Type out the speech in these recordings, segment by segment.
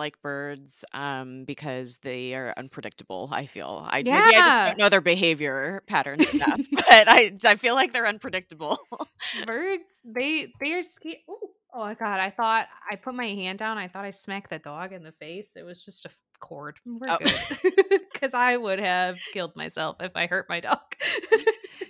like birds um, because they are unpredictable. I feel. I maybe I just don't know their behavior patterns enough, but I I feel like they're unpredictable. Birds, they they are scared. Oh my god! I thought I put my hand down. I thought I smacked the dog in the face. It was just a cord. We're Oh. good because I would have killed myself if I hurt my dog.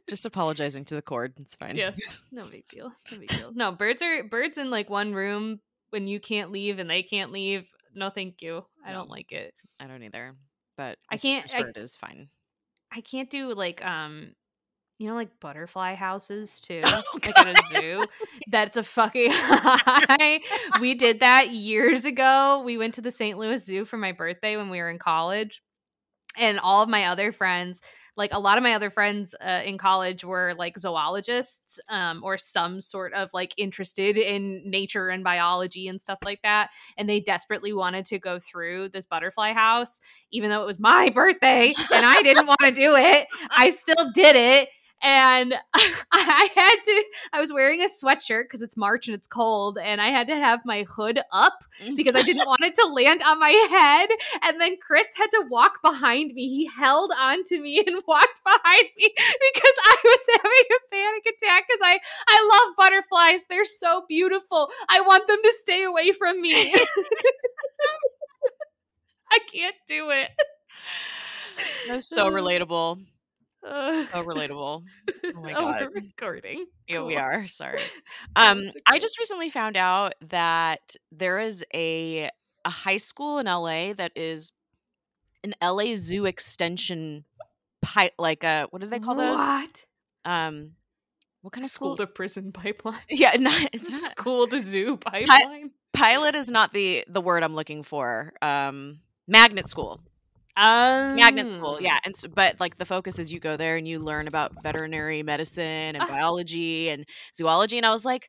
just apologizing to the cord. It's fine. yes, no big deal. No big deal. No birds are birds in like one room when you can't leave and they can't leave. No, thank you. I No. don't like it. I don't either. But I can't- I- bird is fine. I can't do like um you know like butterfly houses too Oh, like at a zoo that's a fucking high we did that years ago we went to the st louis zoo for my birthday when we were in college and all of my other friends like a lot of my other friends uh, in college were like zoologists um, or some sort of like interested in nature and biology and stuff like that and they desperately wanted to go through this butterfly house even though it was my birthday and i didn't want to do it i still did it and i had to i was wearing a sweatshirt because it's march and it's cold and i had to have my hood up mm. because I didn't want it to land on my head. And then Chris had to walk behind me. He held on to me and walked behind me because I was having a panic attack because I, I love butterflies. They're so beautiful. I want them to stay away from me. I can't do it. That's so relatable. Uh, So relatable. Oh my oh, God. we're recording. Yeah, we are. Sorry. Um, I just recently found out that there is a a high school in LA that is an LA Zoo extension pi- like a what do they call those? What? Um, what kind of School school? to prison pipeline. yeah, not, it's not, School to zoo pipeline. pilot is not the the word I'm looking for. Um, magnet school. Um, magnet school yeah and so, but like the focus is you go there and you learn about veterinary medicine and Ah. biology and zoology and i was like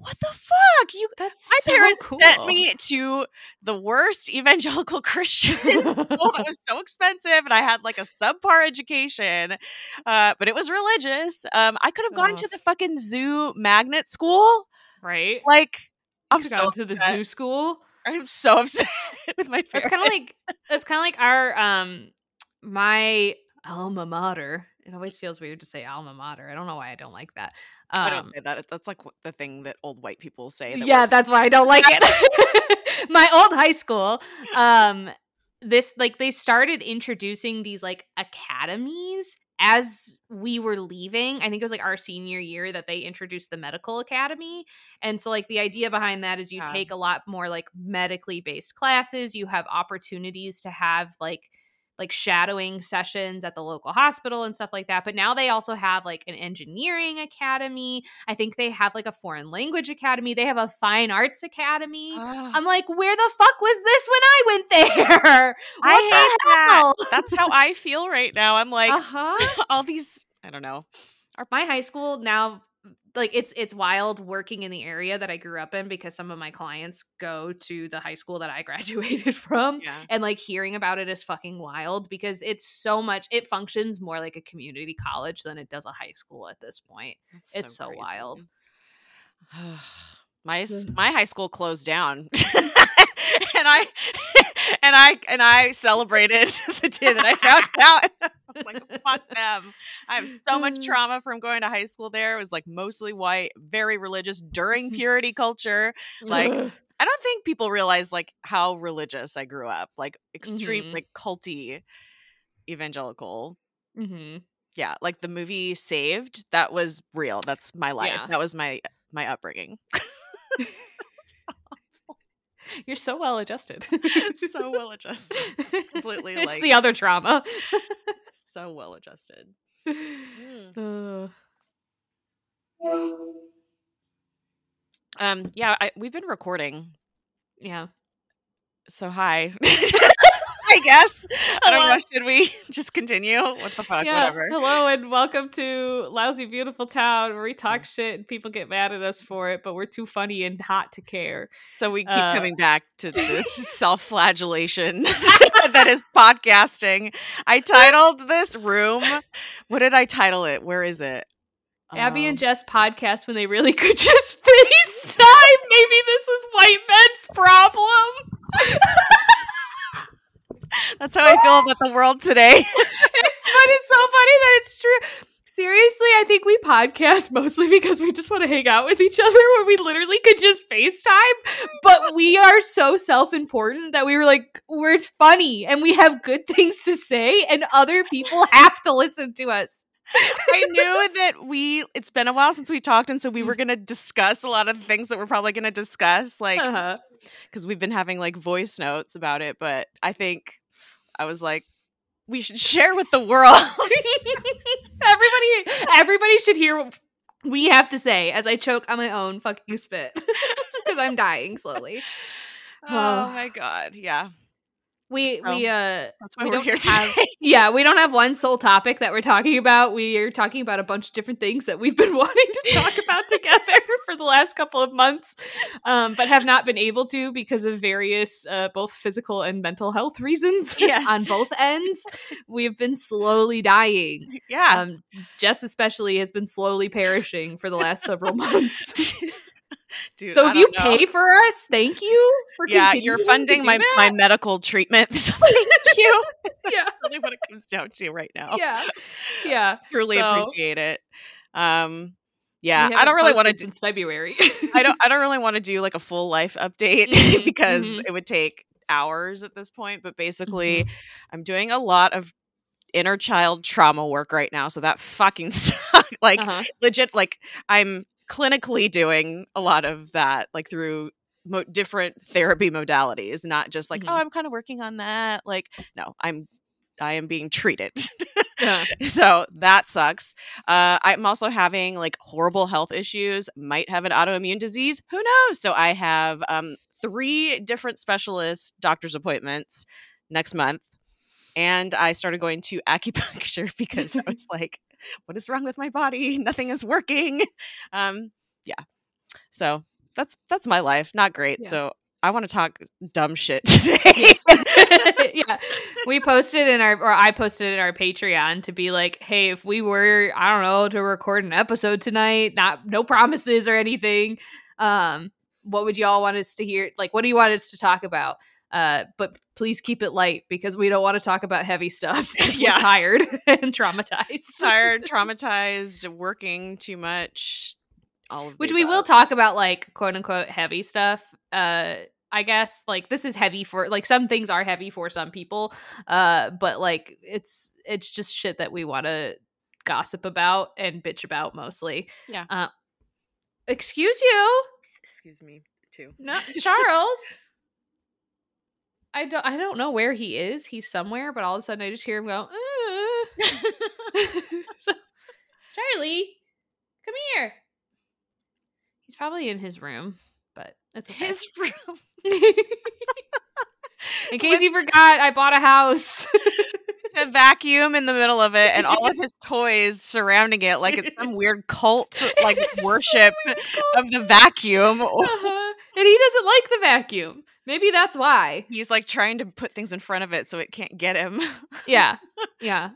what the fuck you That's my so parents cool. sent me to the worst evangelical christian school that was so expensive and i had like a subpar education uh, but it was religious um, i could have gone Oh. to the fucking zoo magnet school right? like i'm so to the zoo school. I'm so upset with my It's kind of like it's kind of like our um my alma mater. It always feels weird to say alma mater. I don't know why I don't like that. Um, I don't say that. That's like the thing that old white people say. that yeah, that's why I don't like it. My old high school, um, this like they started introducing these like academies as we were leaving. I think it was like our senior year that they introduced the medical academy. And so like the idea behind that is you Yeah. take a lot more like medically based classes, you have opportunities to have like like shadowing sessions at the local hospital and stuff like that. But now they also have like an engineering academy. I think they have like a foreign language academy. They have a fine arts academy. I'm like, where the fuck was this when I went there? I What hate the that. That's how I feel right now. I'm like uh huh. all these. I don't know. My high school now, like it's it's wild working in the area that I grew up in because some of my clients go to the high school that I graduated from. Yeah. And like hearing about it is fucking wild because it's so much. It functions more like a community college than it does a high school at this point. That's It's so crazy. wild. my my high school closed down, and I and I and I celebrated the day that I found out. I was like, "Fuck them!" I have so much Mm. trauma from going to high school. There it was like mostly white, very religious during purity culture. Like, I don't think people realize like how religious I grew up, like extreme, Mhm. like culty evangelical. Mm-hmm. Yeah, like the movie Saved, that was real. That's my life. Yeah. That was my my upbringing. You're so well adjusted. so well adjusted. Just completely it's like the other trauma. so well adjusted. Mm. Ugh. Um yeah, I, we've been recording. yeah. So hi. I guess. I don't know. Should we just continue? What the fuck? yeah. Whatever. Hello and welcome to Lousy Beautiful Town where we talk shit and people get mad at us for it, but we're too funny and hot to care. So we keep Uh, coming back to this self-flagellation that is podcasting. I titled this room. What did I title it? Where is it? Abby Um, and Jess podcast when they really could just FaceTime. Maybe this is white men's problem. That's how I feel about the world today. it's so funny that it's true. Seriously, I think we podcast mostly because we just want to hang out with each other when we literally could just FaceTime. But we are so self important that we were like, we're funny and we have good things to say, and other people have to listen to us. I knew that we it's been a while since we talked and so we were Mm. going to discuss a lot of the things that we're probably going to discuss like Uh-huh. cuz we've been having like voice notes about it but I think I was like we should share with the world. everybody, everybody should hear what we have to say as I choke on my own fucking spit because I'm dying slowly. oh my god. Yeah. We So, we uh That's why we are don't here have today. yeah we don't have one sole topic that we're talking about. We are talking about a bunch of different things that we've been wanting to talk about together for the last couple of months, um, but have not been able to because of various uh, both physical and mental health reasons Yes. on both ends. We've been slowly dying. yeah. Um, Jess especially has been slowly perishing for the last several months. Dude, so if you know. pay for us, thank you for yeah, you're funding do my that. my medical treatment. So thank you. Yeah. That's really what it comes down to right now. yeah, yeah. Truly So- appreciate it. Um yeah, I don't really want to posted since February. I don't I don't really want to do like a full life update Mhm, because mhm. it would take hours at this point, but basically Mm-hmm. I'm doing a lot of inner child trauma work right now, so that fucking sucks. like Uh-huh. legit like I'm clinically doing a lot of that like through mo- different therapy modalities, not just like Mhm. oh I'm kind of working on that. Like no, I'm I am being treated. Yeah. so that sucks. Uh, I'm also having like horrible health issues. Might have an autoimmune disease. Who knows? So I have um, three different specialist doctor's appointments next month, and I started going to acupuncture because I was like, "What is wrong with my body? Nothing is working." Um, yeah. So that's that's my life. Not great. Yeah. So I want to talk dumb shit today. Yes. yeah. We posted in our or I posted in our Patreon to be like, hey, if we were, I don't know, to record an episode tonight, not no promises or anything. Um, what would y'all want us to hear? Like, what do you want us to talk about? Uh, but please keep it light because we don't want to talk about heavy stuff. Yeah. We're tired and traumatized. tired, traumatized, working too much. All of Which we will talk about, like quote unquote heavy stuff. Uh, I guess like this is heavy for like some things are heavy for some people. Uh, but like it's it's just shit that we want to gossip about and bitch about mostly. Yeah. Uh, excuse you, Excuse me, too. no, Charles. I don't I don't know where he is. He's somewhere, but all of a sudden I just hear him go. "Uh." so, Charlie, come here. He's probably in his room, but it's okay. His room. in case you forgot, I bought a house. a vacuum in the middle of it and all of his toys surrounding it like it's some weird cult like worship weird cult. of the vacuum. Uh-huh. And he doesn't like the vacuum. Maybe that's why. He's like trying to put things in front of it so it can't get him. Yeah. Yeah.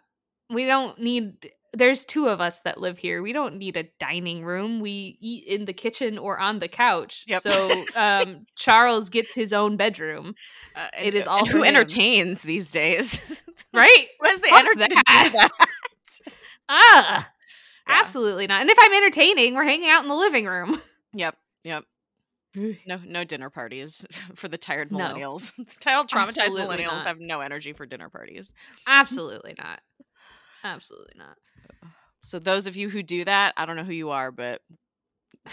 We don't need there's two of us that live here. We don't need a dining room. We eat in the kitchen or on the couch. Yep. So um Charles gets his own bedroom. Uh, It is all and who him. entertains these days. Right? Who has the Fuck energy to that. that? Ah. Yeah. Absolutely not. And if I'm entertaining, we're hanging out in the living room. Yep. Yep. No, no dinner parties for the tired millennials. No. Tired, traumatized Absolutely millennials not. have no energy for dinner parties. Absolutely not. Absolutely not. So those of you who do that, I don't know who you are, but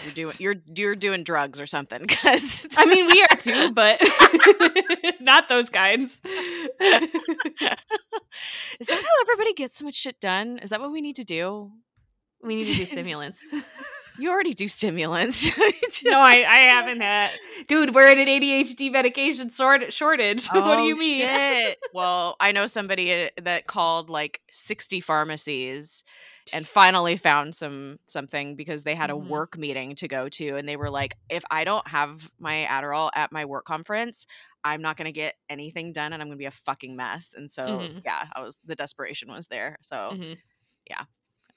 you're doing you're you're doing drugs or something. Because I mean, we are too, but not those kinds. is that how everybody gets so much shit done? Is that what we need to do? we need to do stimulants. You already do stimulants. no, I, I haven't had. Dude, we're in an ADHD medication sort- shortage. what do you Oh, mean? shit. well, I know somebody uh, that called like 60 pharmacies and finally found some something because they had a Mhm. work meeting to go to and they were like if I don't have my Adderall at my work conference, I'm not going to get anything done and I'm going to be a fucking mess. And so, Mhm. yeah, I was the desperation was there. So, Mhm. I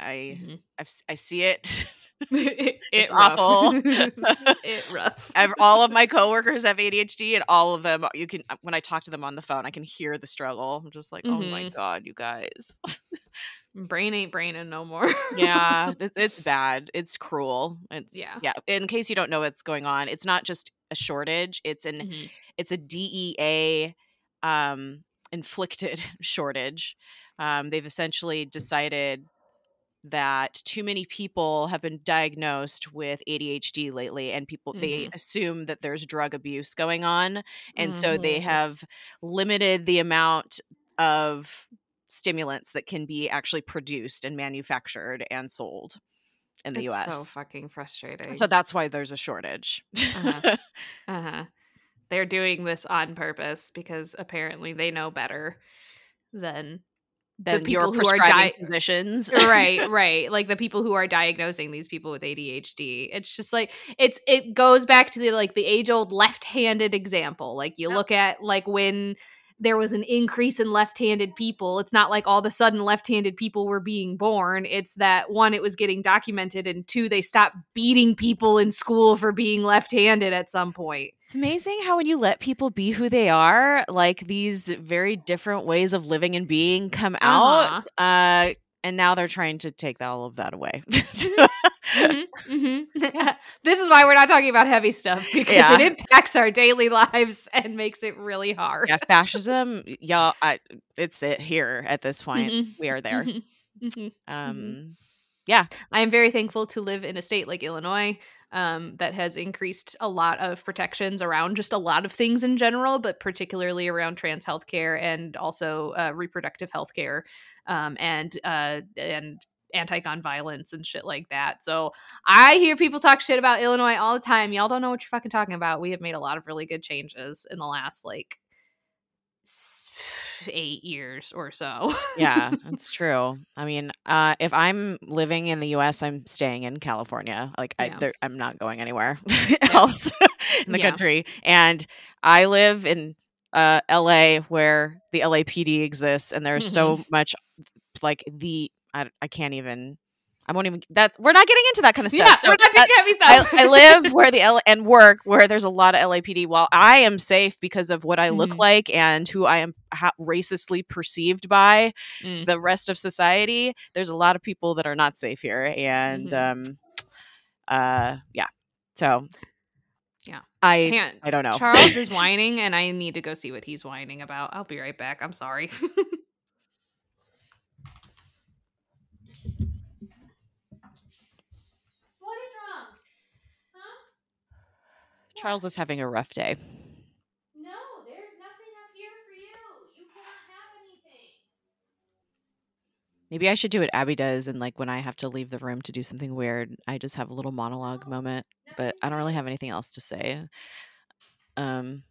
I Mhm. I've, I see it. it, It's rough. awful. it rough. Ev- all of my coworkers have ADHD, and all of them you can when I talk to them on the phone, I can hear the struggle. I'm just like, oh my Mhm. god, you guys. Brain ain't braining no more. yeah, it, it's bad. It's cruel. It's Yeah. yeah. In case you don't know what's going on, it's not just a shortage. It's an Mhm. it's a DEA um, inflicted shortage. Um, they've essentially decided that too many people have been diagnosed with ADHD lately, and people they assume that there's drug abuse going on, and so they Mhm. have limited the amount of stimulants that can be actually produced and manufactured and sold in the It's US. so fucking frustrating. So that's why there's a shortage. Uh-huh. uh-huh. They're doing this on purpose because apparently they know better than Your people who are di- physicians. right, right. Like the people who are diagnosing these people with ADHD. It's just like it's it goes back to the like the age old left-handed example. Like you Yep. look at like when there was an increase in left-handed people. It's not like all of a sudden left-handed people were being born. It's that one, it was getting documented, and two, they stopped beating people in school for being left-handed at some point. It's amazing how when you let people be who they are, like these very different ways of living and being come out. Uh, and now they're trying to take all of that away. Mhm, mhm. this is why we're not talking about heavy stuff because Yeah. it impacts our daily lives and makes it really hard. yeah, fascism, y'all. I, it's it here at this point. Mhm, We are there. mhm, mhm. Um, I am very thankful to live in a state like Illinois um, that has increased a lot of protections around just a lot of things in general, but particularly around trans healthcare and also uh, reproductive healthcare um, and uh, and anti-gun violence and shit like that. So I hear people talk shit about Illinois all the time. Y'all don't know what you're fucking talking about. We have made a lot of really good changes in the last like eight years or so. yeah, that's true. I mean, uh, if I'm living in the U.S., I'm staying in California. Like, I, Yeah. I'm not going anywhere else in the Yeah. country. And I live in uh, L.A., where the LAPD exists, and there's so Mm-hmm. much like the I, I can't even. I won't even. That we're not getting into that kind of stuff. yeah, So we're not doing heavy I, stuff. I live where the L- and work where there's a lot of LAPD. While I am safe because of what I look Mhm. like and who I am ha- racistly perceived by, Mm. the rest of society, there's a lot of people that are not safe here, and Mhm. um, uh, yeah. So, Yeah. I Can't. I don't know. Charles is whining, and I need to go see what he's whining about. I'll be right back. I'm sorry. what is wrong? Huh? Charles is having a rough day. No, there's nothing up here for you. You cannot have anything. Maybe I should do what Abby does, and like when I have to leave the room to do something weird, I just have a little monologue moment. But I don't really have anything else to say. Um.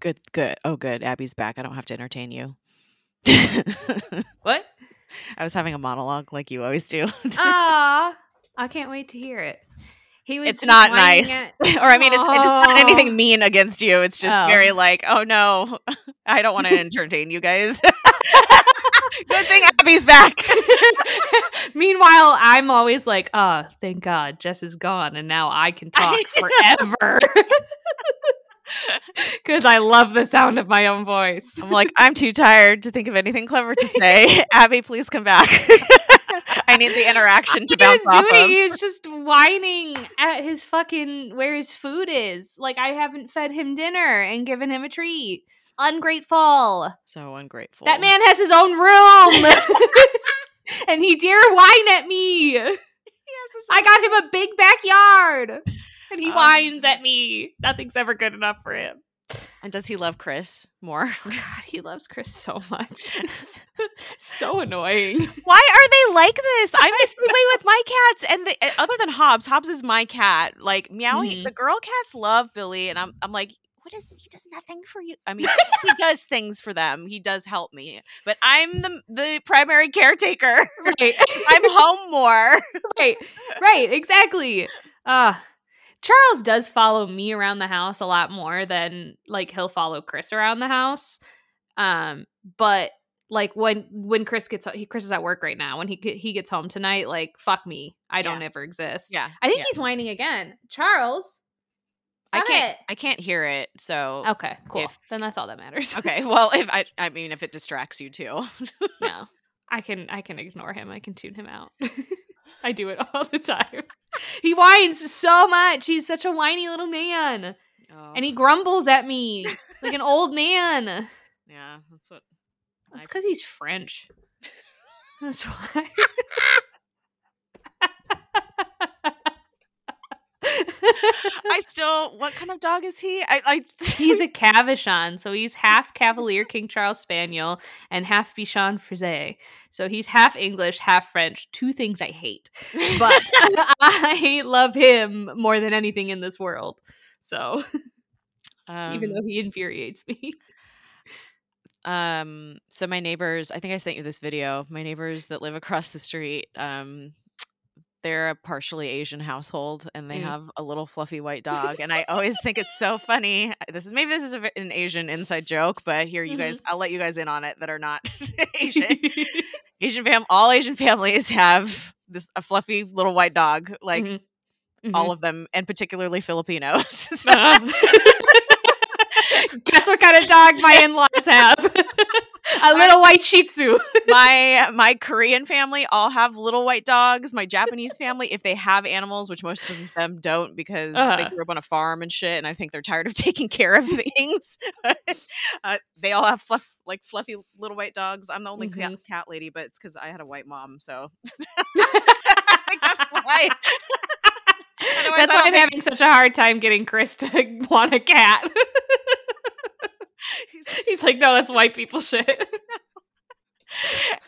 Good, good. Oh, good. Abby's back. I don't have to entertain you. What? I was having a monologue like you always do. Ah, I can't wait to hear it. He was. it's not nice. at- or I mean, it's, it's not anything mean against you. It's just Oh. very like, oh no, I don't want to entertain you guys. Good thing Abby's back. Meanwhile, I'm always like, oh, thank God, Jess is gone, and now I can talk forever. Because I love the sound of my own voice. I'm like, I'm too tired to think of anything clever to say. Abby, please come back. I need the interaction to bounce off doing, of. he was just whining at his fucking where his food is. Like I haven't fed him dinner and given him a treat. Ungrateful. So ungrateful. That man has his own room. and he dare whine at me. I got him a big backyard. And he Um, whines at me. Nothing's ever good enough for him. And does he love Chris more? God, he loves Chris so much. It's so annoying. Why are they like this? I'm the same way with my cats. And the, uh, other than Hobbs, Hobbs is my cat. Like meowing, Mhm. the girl cats love Billy, and I'm I'm like, what is he does nothing for you? I mean, he does things for them. He does help me, but I'm the the primary caretaker. Right. I'm home more. right. Right. Exactly. Uh Charles does follow me around the house a lot more than like he'll follow Chris around the house. Um, but like when when Chris gets he Chris is at work right now. When he he gets home tonight, like fuck me, I don't ever exist. Yeah. I think yeah. he's whining again. Charles, I can't it. I can't hear it. So Okay, cool. If- then that's all that matters. Okay. Well, if I I mean if it distracts you too. no, I can I can ignore him. I can tune him out. I do it all the time. He whines so much. He's such a whiny little man, Oh, and he grumbles at me like an old man. yeah, that's what That's I- because he's French. That's why. I still what kind of dog is he? I I he's a Cavachon, so he's half Cavalier King Charles Spaniel and half Bichon Frise. So he's half English, half French. Two things I hate, but I love him more than anything in this world. So even um, though he infuriates me, um so my neighbors, I think I sent you this video. My neighbors that live across the street, um they're a partially Asian household and they Mm. have a little fluffy white dog and I always think it's so funny. This is maybe this is a, an Asian inside joke, but here you guys I'll let you guys in on it that are not Asian. Asian fam all Asian families have this a fluffy little white dog like Mhm. all of them and particularly Filipinos. Guess what kind of dog my in-laws have? a little white Shih Tzu. my my Korean family all have little white dogs. My Japanese family, if they have animals, which most of them don't because Uh-huh. they grew up on a farm and shit, and I think they're tired of taking care of things. uh, they all have fluff like fluffy little white dogs. I'm the only cat, Mhm. cat lady, but it's because I had a white mom, so that's why. That's why I'm having such a hard time getting Chris to want a cat. He's like, no, that's white people shit.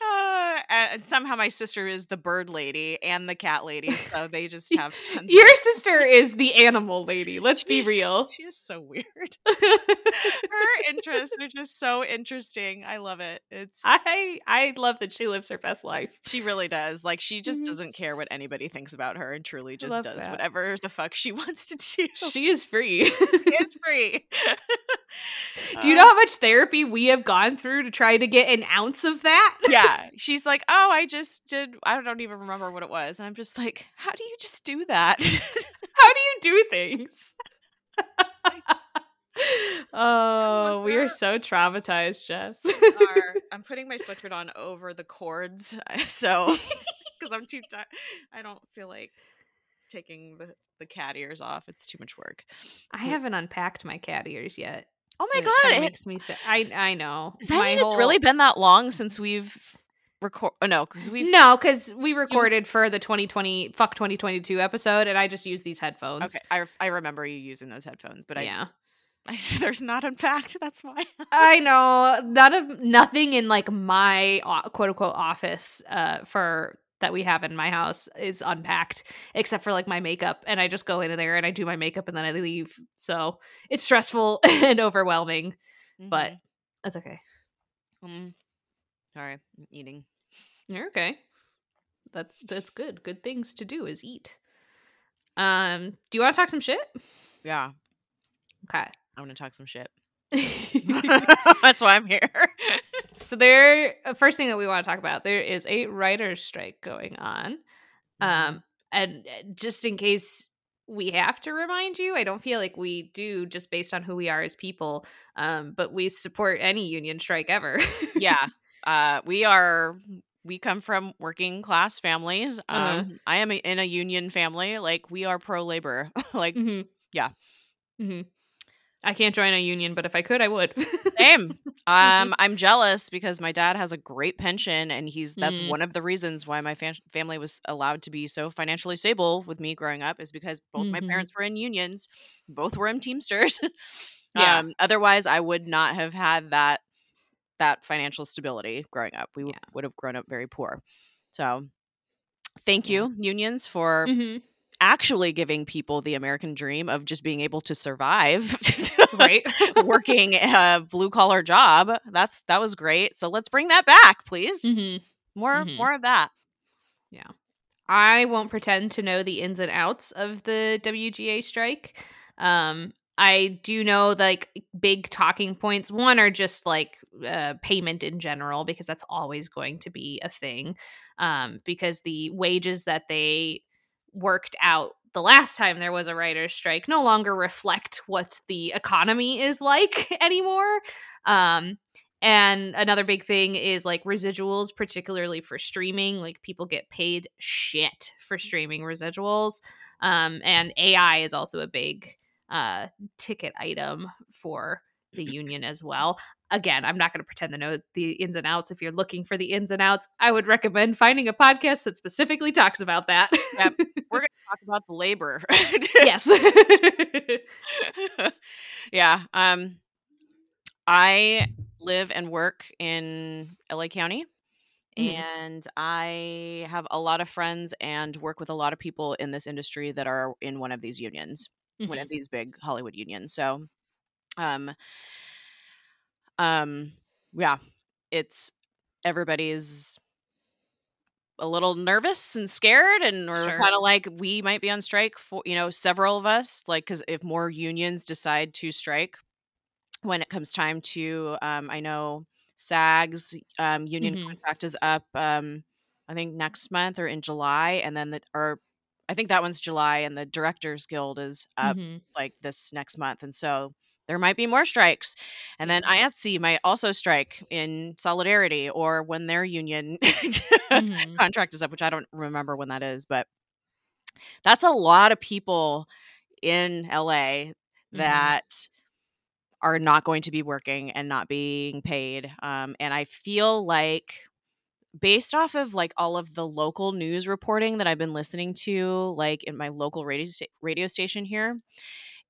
Uh, and somehow my sister is the bird lady and the cat lady, so they just have tons. Your of- sister is the animal lady. Let's be real. She is so weird. Her interests are just so interesting. I love it. It's I I love that she lives her best life. she really does. Like she just Mhm. doesn't care what anybody thinks about her, and truly just does that. whatever the fuck she wants to do. She is free. is free. Do you Uh, know how much therapy we have gone through to try to get an ounce of that? yeah, she's like, oh, I just did. I don't even remember what it was, and I'm just like, how do you just do that? How do you do things? oh, we are so traumatized, Jess. I'm putting my sweatshirt on over the cords, so because I'm too tired. I don't feel like taking the the cat ears off. It's too much work. I haven't unpacked my cat ears yet. Oh my it god! it- makes me sad. I I know. Does that My mean it's really been that long since we've record? Oh no, because we've No, because we recorded for the 2020 fuck 2022 episode, and I just used these headphones. Okay, I I remember you using those headphones, but I yeah, I, there's not unpacked. That's why. I know. None of nothing in like my uh, quote unquote office uh, for that we have in my house is unpacked, except for like my makeup, and I just go in there and I do my makeup and then I leave. So it's stressful and overwhelming, but that's okay. mm sorry, I'm eating. You're okay. That's that's good. Good things to do is eat. Um, do you want to talk some shit? Yeah, Okay. I want to talk some shit. That's why I'm here. so there uh, first thing that we want to talk about there is a writer's strike going on um and uh, just in case we have to remind you i don't feel like we do just based on who we are as people um but we support any union strike ever yeah uh we are we come from working class families um Uh-huh. i am a, in a union family like we are pro labor like hmm Yeah. hmm i can't join a union but if i could i would same um i'm jealous because my dad has a great pension and he's that's Mm. one of the reasons why my fam- family was allowed to be so financially stable with me growing up is because both my Mhm. parents were in unions both were in teamsters Yeah. um otherwise i would not have had that that financial stability growing up we w- Yeah. would have grown up very poor so thank Yeah. you unions for Mhm. Actually giving people the american dream of just being able to survive right working a blue collar job that's that was great so let's bring that back please hmm more Mhm. more of that Yeah. I won't pretend to know the ins and outs of the WGA strike. Um, I do know like big talking points. One are just like uh, payment in general because that's always going to be a thing. Um, because the wages that they worked out the last time there was a writer's strike no longer reflect what the economy is like anymore. Um, and another big thing is like residuals, particularly for streaming. Like people get paid shit for streaming residuals. Um, and AI is also a big uh, ticket item for the union as well. Again, I'm not going to pretend to know the ins and outs. If you're looking for the ins and outs, I would recommend finding a podcast that specifically talks about that. Yep. We're going to talk about the labor. yes. yeah. Um, I live and work in LA County. Mhm. And I have a lot of friends and work with a lot of people in this industry that are in one of these unions, one Mhm. of these big Hollywood unions. So, um, um, yeah, it's everybody's a little nervous and scared, and we're Sure. kind of like we might be on strike for you know several of us, like because if more unions decide to strike when it comes time to, um, I know SAG's um, union Mhm. contract is up, um, I think next month or in July, and then the or I think that one's July, and the Directors Guild is up Mhm. like this next month, and so there might be more strikes, and then Yeah. IATSE might also strike in solidarity or when their union Mhm. contract is up, which I don't remember when that is, but that's a lot of people in LA Mhm. that are not going to be working and not being paid. Um, and I feel like based off of like all of the local news reporting that I've been listening to, like in my local radio radio station here,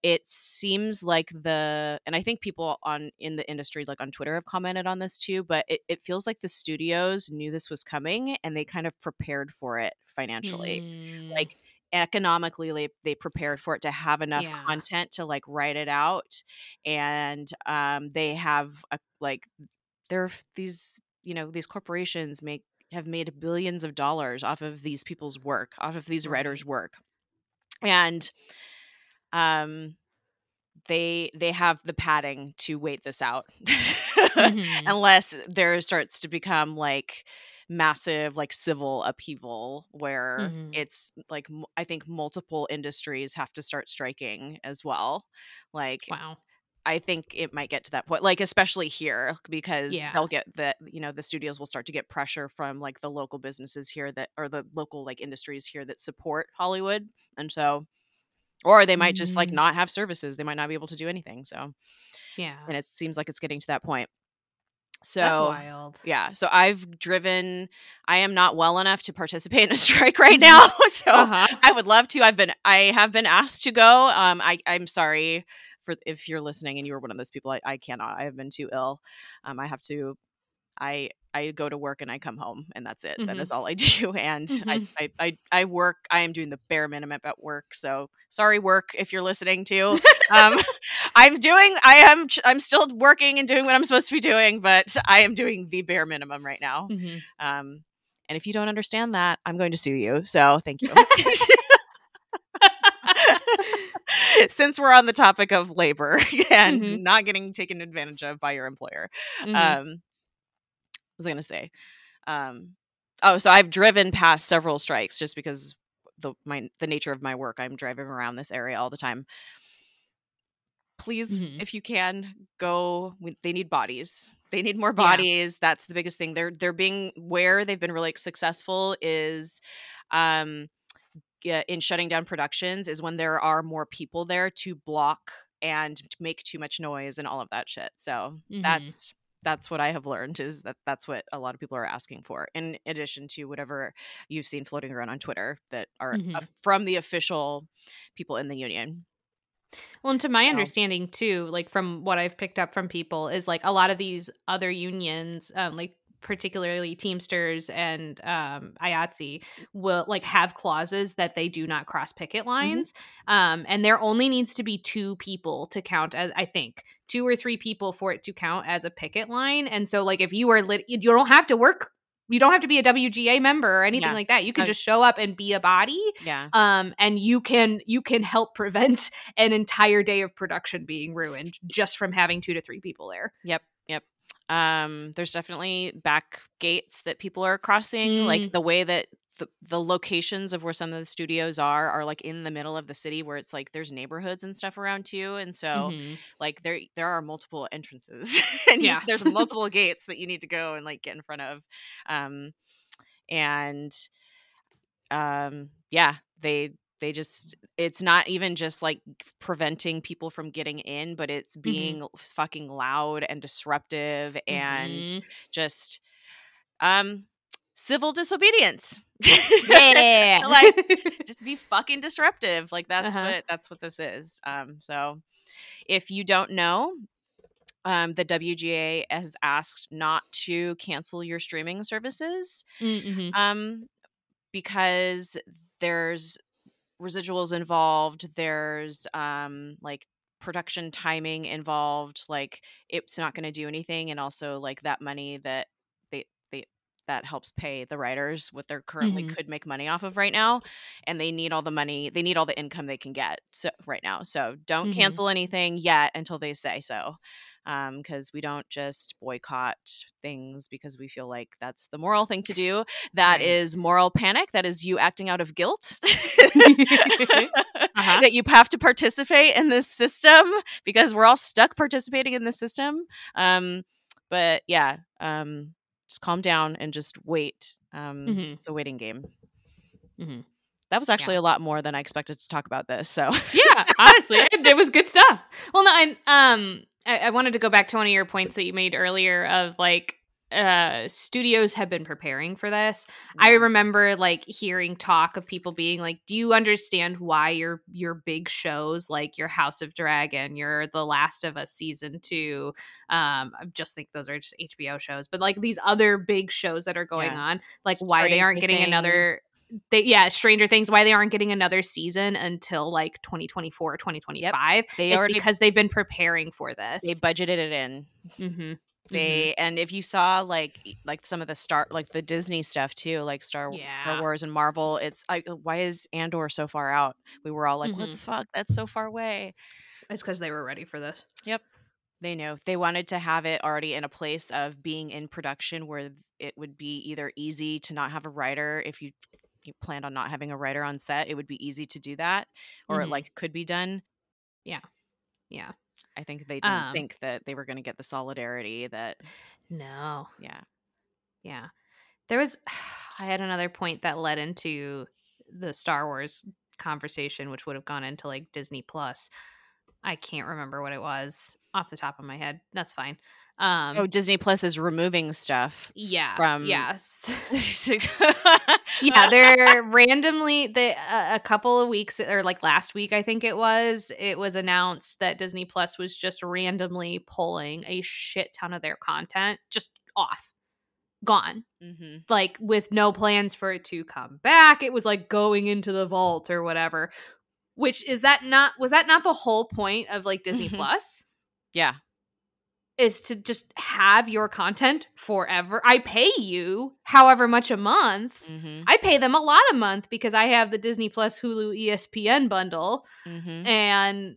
it seems like the and I think people on in the industry like on Twitter have commented on this too, but it, it feels like the studios knew this was coming and they kind of prepared for it financially Mm. like economically they, they prepared for it to have enough Yeah. content to like write it out and um they have a, like they're these you know these corporations make have made billions of dollars off of these people's work off of these writers work and um they they have the padding to wait this out Mhm. unless there starts to become like massive like civil upheaval where Mhm. it's like m- i think multiple industries have to start striking as well like Wow. i think it might get to that point like especially here because Yeah. they'll get that you know the studios will start to get pressure from like the local businesses here that or the local like industries here that support hollywood and so or they might just like Mm. not have services they might not be able to do anything so Yeah. and it seems like it's getting to that point so That's wild. yeah so i've driven i am not well enough to participate in a strike right now so Uh-huh. i would love to i've been i have been asked to go um i i'm sorry for if you're listening and you were one of those people i, I cannot i have been too ill um i have to i i go to work and i come home and that's it That Mhm. is all i do and Mhm. I, I i i work i am doing the bare minimum at work so sorry work if you're listening too um i'm doing i am i'm still working and doing what i'm supposed to be doing but i am doing the bare minimum right now Mhm. um and if you don't understand that i'm going to sue you so thank you since we're on the topic of labor and Mhm. not getting taken advantage of by your employer Mhm. um was i going to say um oh so i've driven past several strikes just because the my the nature of my work i'm driving around this area all the time please Mhm. if you can go they need bodies they need more Yeah. bodies that's the biggest thing they're they're being where they've been really successful is um in shutting down productions is when there are more people there to block and make too much noise and all of that shit so Mhm. that's that's what i have learned is that that's what a lot of people are asking for in addition to whatever you've seen floating around on twitter that are Mhm. from the official people in the union Well, and to my So- understanding too, like from what I've picked up from people, is like a lot of these other unions, um, like particularly Teamsters and um, IATSE, will like have clauses that they do not cross picket lines, um, and there only needs to be two people to count as I think two or three people for it to count as a picket line. And so, like, if you are lit, you don't have to work you don't have to be a WGA member or anything Yeah. like that. You can just show up and be a body. Yeah. Um, and you can you can help prevent an entire day of production being ruined just from having two to three people there. Yep. Um, there's definitely back gates that people are crossing. Like Mm. the way that the, the locations of where some of the studios are are like in the middle of the city where it's like there's neighborhoods and stuff around too. And so Mhm. like there there are multiple entrances and you- Yeah. there's multiple gates that you need to go and like get in front of um and um yeah they they just it's not even just like preventing people from getting in but it's being fucking loud and disruptive and Mhm. just um civil disobedience yeah, like just be fucking disruptive like that's Uh-huh. what that's what this is um so if you don't know um, the WGA has asked not to cancel your streaming services Mhm. um, because there's residuals involved. There's um, like production timing involved. Like it's not going to do anything, and also like that money that they they that helps pay the writers what they're currently Mhm. could make money off of right now, and they need all the money. They need all the income they can get so right now. So don't Mhm. cancel anything yet until they say so. Because we don't just boycott things because we feel like that's the moral thing to do. That Right. is moral panic. That is you acting out of guilt. Uh-huh. That you have to participate in this system because we're all stuck participating in this system. Um, but yeah, um, just calm down and just wait. Um, Mhm. It's a waiting game. Mhm. That was actually a lot more than I expected to talk about this. So yeah, honestly, it, it was good stuff. Well, no, and um, I, I wanted to go back to one of your points that you made earlier of like uh studios have been preparing for this. I remember like hearing talk of people being like, "Do you understand why your your big shows like your House of Dragon, your The Last of Us season 2, um I just think those are just HBO shows, but like these other big shows that are going Yeah. on, like why they aren't getting Things. another they yeah, Stranger Things why they aren't getting another season until like 2024 or 2025. they it's already because they've been preparing for this. they budgeted it in. mm-hmm. They and if you saw like like some of the star like the Disney stuff too, like Star Star Wars and Marvel, it's like why is Andor so far out? We were all like, what the fuck? That's so far away. It's because they were ready for this. Yep they know they wanted to have it already in a place of being in production where it would be either easy to not have a writer if you planned on not having a writer on set, it would be easy to do that, or it Mhm. like could be done. Yeah. Yeah. I think they didn't Um, think that they were going to get the solidarity that No. yeah. Yeah. There was I had another point that led into the Star Wars conversation which would have gone into like Disney Plus. I can't remember what it was off the top of my head. That's fine. Um Oh, Disney Plus is removing stuff. yeah. from- yes. yeah, they're randomly they a a couple of weeks or like last week I think it was, it was announced that Disney Plus was just randomly pulling a shit ton of their content just off. Gone. hmm Like with no plans for it to come back. It was like going into the vault or whatever. Which is that not was that not the whole point of like Disney Mhm. Plus? yeah. Is to just have your content forever. I pay you however much a month. hmm I pay them a lot a month because I have the Disney Plus Hulu ESPN bundle hmm and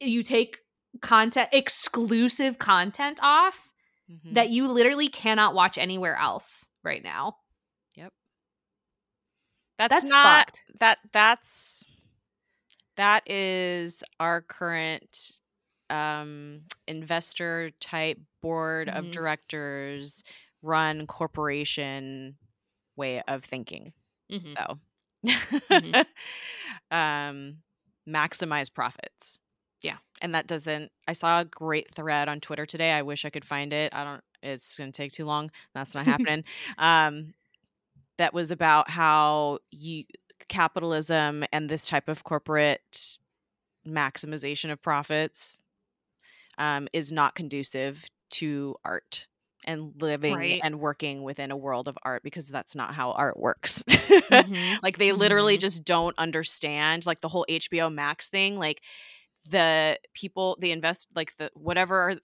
you take content exclusive content off Mm-hmm. that you literally cannot watch anywhere else right now. that's, That's not fucked. that that's that is our current um investor type board of Mhm. directors run corporation way of thinking Mm-hmm. though Mhm. um maximize profits Yeah. and that doesn't i saw a great thread on twitter today i wish i could find it i don't it's going to take too long that's not happening um that was about how you capitalism and this type of corporate maximization of profits um, is not conducive to art and living Right. and working within a world of art because that's not how art works. Mhm. like they literally Mhm. just don't understand like the whole HBO Max thing like the people the invest like the whatever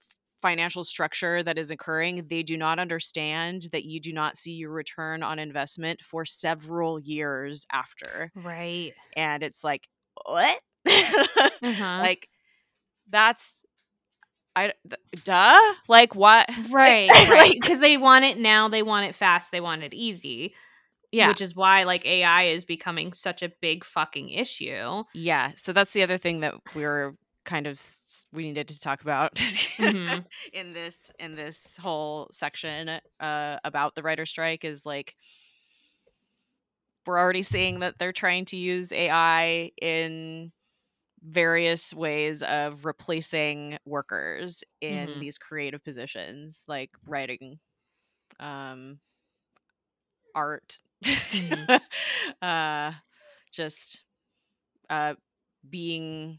financial structure that is occurring, they do not understand that you do not see your return on investment for several years after. Right. And it's like, what? Uh-huh. like that's I duh? Like what? Right, right. Because they want it now, they want it fast, they want it easy. Yeah. Which is why like AI is becoming such a big fucking issue. yeah. So that's the other thing that we're kind of we needed to talk about Mhm. in this in this whole section uh about the writer strike is like we're already seeing that they're trying to use AI in various ways of replacing workers in Mhm. these creative positions like writing um art Mhm. uh just uh being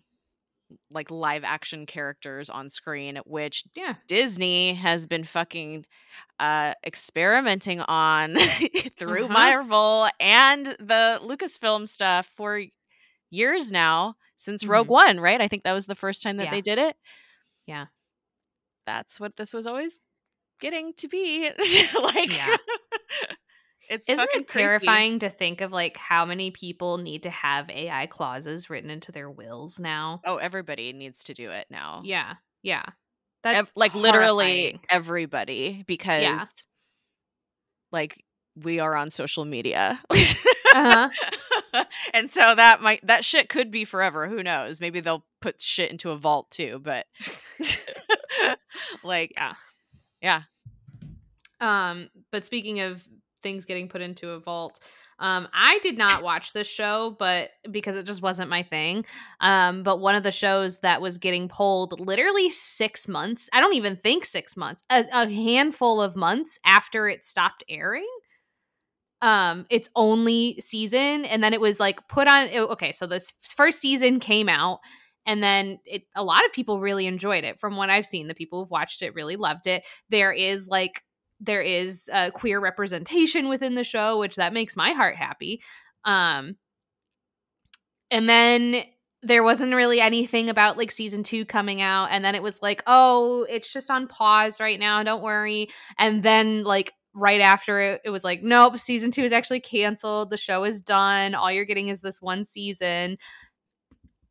like live action characters on screen which Yeah. Disney has been fucking uh experimenting on through Uh-huh. Marvel and the Lucasfilm stuff for years now since Rogue Mhm. One, right? I think that was the first time that Yeah. they did it. Yeah. That's what this was always getting to be. like Yeah. it's Isn't it creepy. terrifying to think of like how many people need to have AI clauses written into their wills now? Oh, everybody needs to do it now. Yeah. Yeah. Ev- That's like literally everybody because like we are on social media. Uh-huh. and so that might that shit could be forever. Who knows? Maybe they'll put shit into a vault too, but like Yeah. yeah. Um, but speaking of things getting put into a vault, um, I did not watch this show, but because it just wasn't my thing. Um, but one of the shows that was getting pulled literally six months, I don't even think six months, a, a handful of months after it stopped airing. Um, its only season, and then it was like put on. it- Okay, so this first season came out, and then it a lot of people really enjoyed it. From what I've seen, the people who've watched it really loved it. There is like there is uh, queer representation within the show, which that makes my heart happy. Um, and then there wasn't really anything about like season two coming out, and then it was like, oh, it's just on pause right now. Don't worry. And then like right after it, it was like, nope, season two is actually canceled. The show is done. All you're getting is this one season.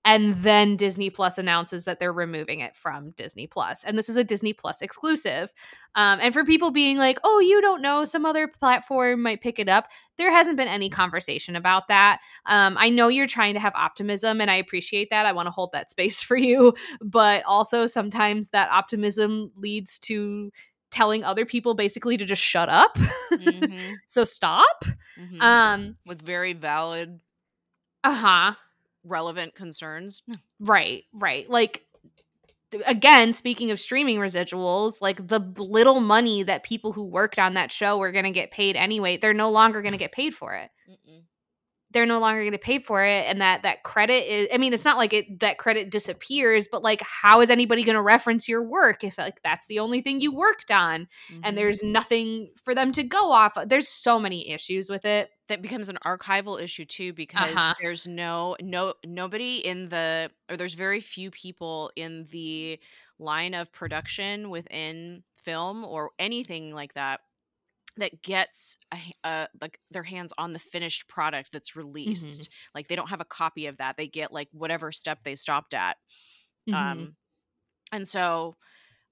And then Disney Plus announces that they're removing it from Disney Plus. And this is a Disney Plus exclusive. Um, and for people being like, oh, you don't know, some other platform might pick it up, there hasn't been any conversation about that. Um, I know you're trying to have optimism, and I appreciate that. I want to hold that space for you. But also, sometimes that optimism leads to telling other people basically to just shut up. Mhm, so stop. mhm. Um, With very valid, uh huh. relevant concerns. Right, right. Like again, speaking of streaming residuals, like the little money that people who worked on that show were going to get paid anyway, they're no longer going to get paid for it. Mm-mm. They're no longer going to pay for it and that that credit is I mean, it's not like it that credit disappears, but like how is anybody going to reference your work if like that's the only thing you worked on Mhm. and there's nothing for them to go off of. There's so many issues with it. that becomes an archival issue too because Uh-huh. there's no no nobody in the or there's very few people in the line of production within film or anything like that that gets a, uh like their hands on the finished product that's released like they don't have a copy of that they get like whatever step they stopped at Mhm. um and so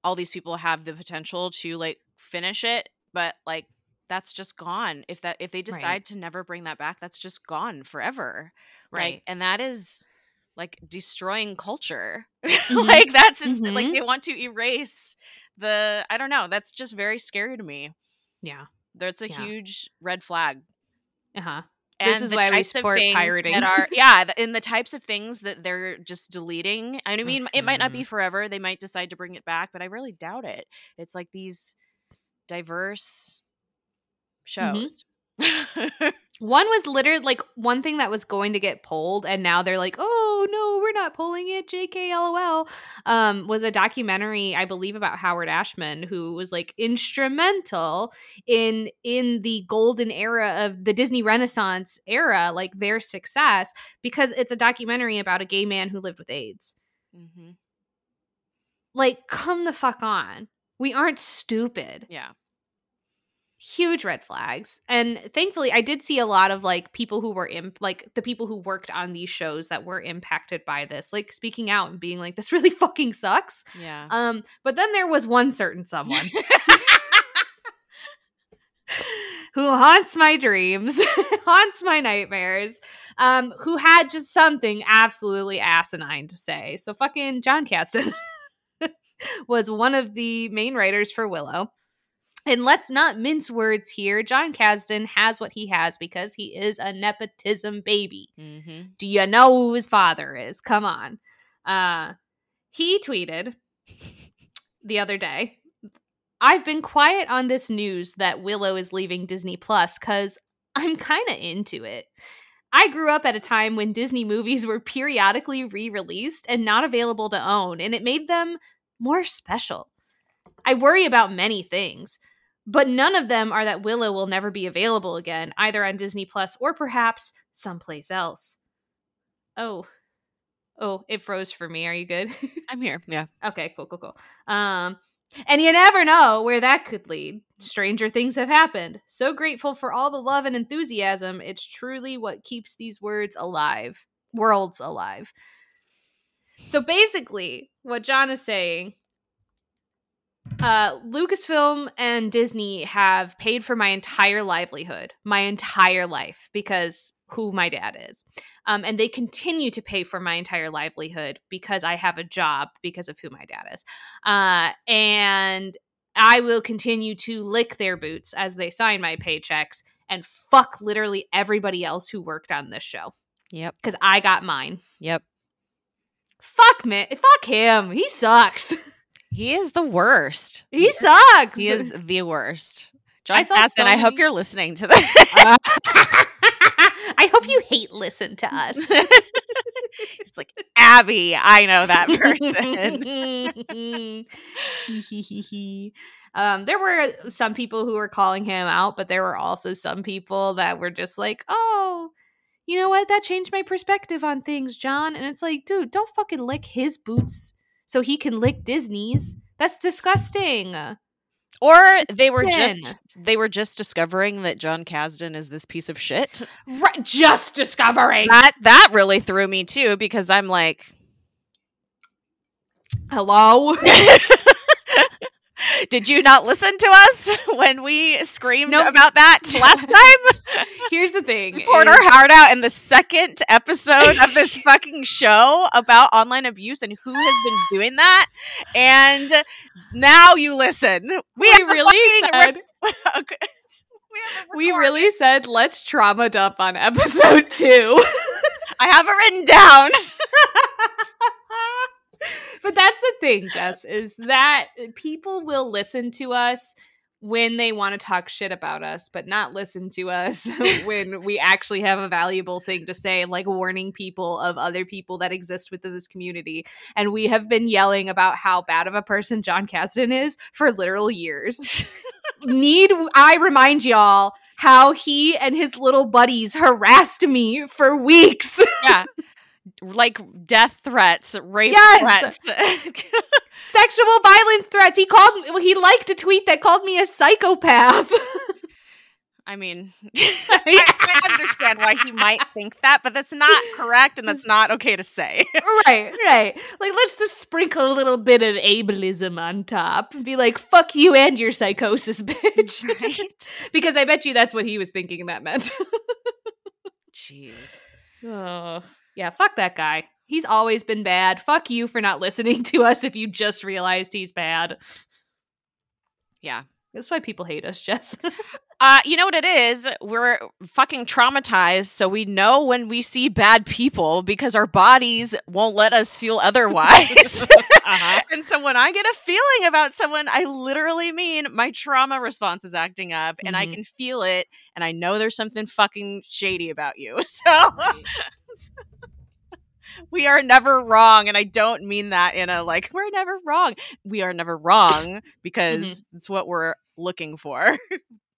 all these people have the potential to like finish it but like that's just gone if that if they decide Right. to never bring that back that's just gone forever Right. like and that is like destroying culture Mhm. like that's ins- like Mhm. they want to erase the i don't know that's just very scary to me yeah. that's a Yeah. huge red flag Uh-huh. and This is why we support pirating. That are yeah, in the types of things that they're just deleting. I mean, it might not be Mhm. forever. They might decide to bring it back, but I really doubt it. It's like these diverse Mhm. shows. One was literally like one thing that was going to get pulled, and now they're like, "Oh no, we're not pulling it." JK, lol. Um, was a documentary, I believe, about Howard Ashman, who was like instrumental in in the golden era of the Disney Renaissance era, like their success, because it's a documentary about a gay man who lived with AIDS. Mm-hmm. Like, come the fuck on. We aren't stupid. Yeah. Huge red flags. And thankfully, I did see a lot of like people who were in, like the people who worked on these shows that were impacted by this, like speaking out and being like, this really fucking sucks. Yeah. Um, but then there was one certain someone who haunts my dreams, haunts my nightmares, um, who had just something absolutely asinine to say. So fucking John Kasdan was one of the main writers for Willow. And let's not mince words here. John Kasdan has what he has because he is a nepotism baby. mm-hmm. Do you know who his father is? Come on. Uh, he tweeted the other day I've been quiet on this news that Willow is leaving Disney Plus because I'm kind of into it. I grew up at a time when Disney movies were periodically re released and not available to own, and it made them more special. I worry about many things, but none of them are that Willow will never be available again, either on Disney Plus or perhaps someplace else. Oh. Oh, it froze for me. Are you good? I'm here. Yeah. Okay, cool, cool, cool. Um, and you never know where that could lead. Stranger things have happened. So grateful for all the love and enthusiasm. It's truly what keeps these words alive, worlds alive. So basically, what John is saying uh Lucasfilm and Disney have paid for my entire livelihood, my entire life because who my dad is. Um, and they continue to pay for my entire livelihood because I have a job because of who my dad is. Uh, and I will continue to lick their boots as they sign my paychecks and fuck literally everybody else who worked on this show Yep. because I got mine. Yep. Fuck me. fuck him. He sucks. He is the worst. He sucks. He is the worst. I John saw Kasdan, so I hope you're listening to this. I hope you hate listen to us. He's like, Abby, I know that person. Um, there were some people who were calling him out, but there were also some people that were just like, "Oh, you know what? That changed my perspective on things, John." And it's like, dude, don't fucking lick his boots so he can lick Disney's. That's disgusting. or they were just they were just discovering that John Kasdan is this piece of shit. Right, just discovering. That that really threw me too because I'm like, Hello. did you not listen to us when we screamed Nope. about that last time? Here's the thing. We poured is- our heart out in the second episode of this fucking show about online abuse and who has been doing that. And now you listen. We, we really said re- okay. We, we really said let's trauma dump on episode two. I have it written down. But that's the thing, Jess, is that eh, people will listen to us when they want to talk shit about us, but not listen to us when we actually have a valuable thing to say, like warning people of other people that exist within this community. And we have been yelling about how bad of a person John Kasdan is for literal years. Need I remind y'all how he and his little buddies harassed me for weeks? Yeah. Like death threats, rape Yes. threats. sexual violence threats. He called well, he liked a tweet that called me a psychopath. I mean, I, I understand why he might think that, but that's not correct and that's not okay to say. right, right. Like let's just sprinkle a little bit of ableism on top and be like, fuck you and your psychosis, bitch. Right? because I bet you that's what he was thinking that meant. Jeez. oh. Yeah, fuck that guy. He's always been bad. Fuck you for not listening to us if you just realized he's bad. Yeah. That's why people hate us, Jess. Uh, you know what it is? We're fucking traumatized, so we know when we see bad people because our bodies won't let us feel otherwise. Uh-huh. and so when I get a feeling about someone, I literally mean my trauma response is acting up and I Mhm. can feel it and I know there's something fucking shady about you. So we are never wrong and I don't mean that in a like we're never wrong. We are never wrong because it's what we're looking for.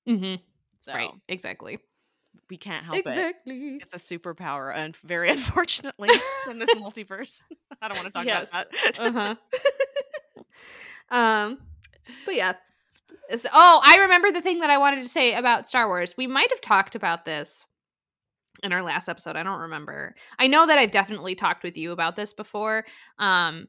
hmm So Right, exactly. we can't help it. exactly. It's a superpower, and very unfortunately, in this multiverse, I don't want to talk Yes. about that. Uh-huh. um, but yeah. So- oh, I remember the thing that I wanted to say about Star Wars. We might have talked about this in our last episode. I don't remember. I know that I've definitely talked with you about this before. Um,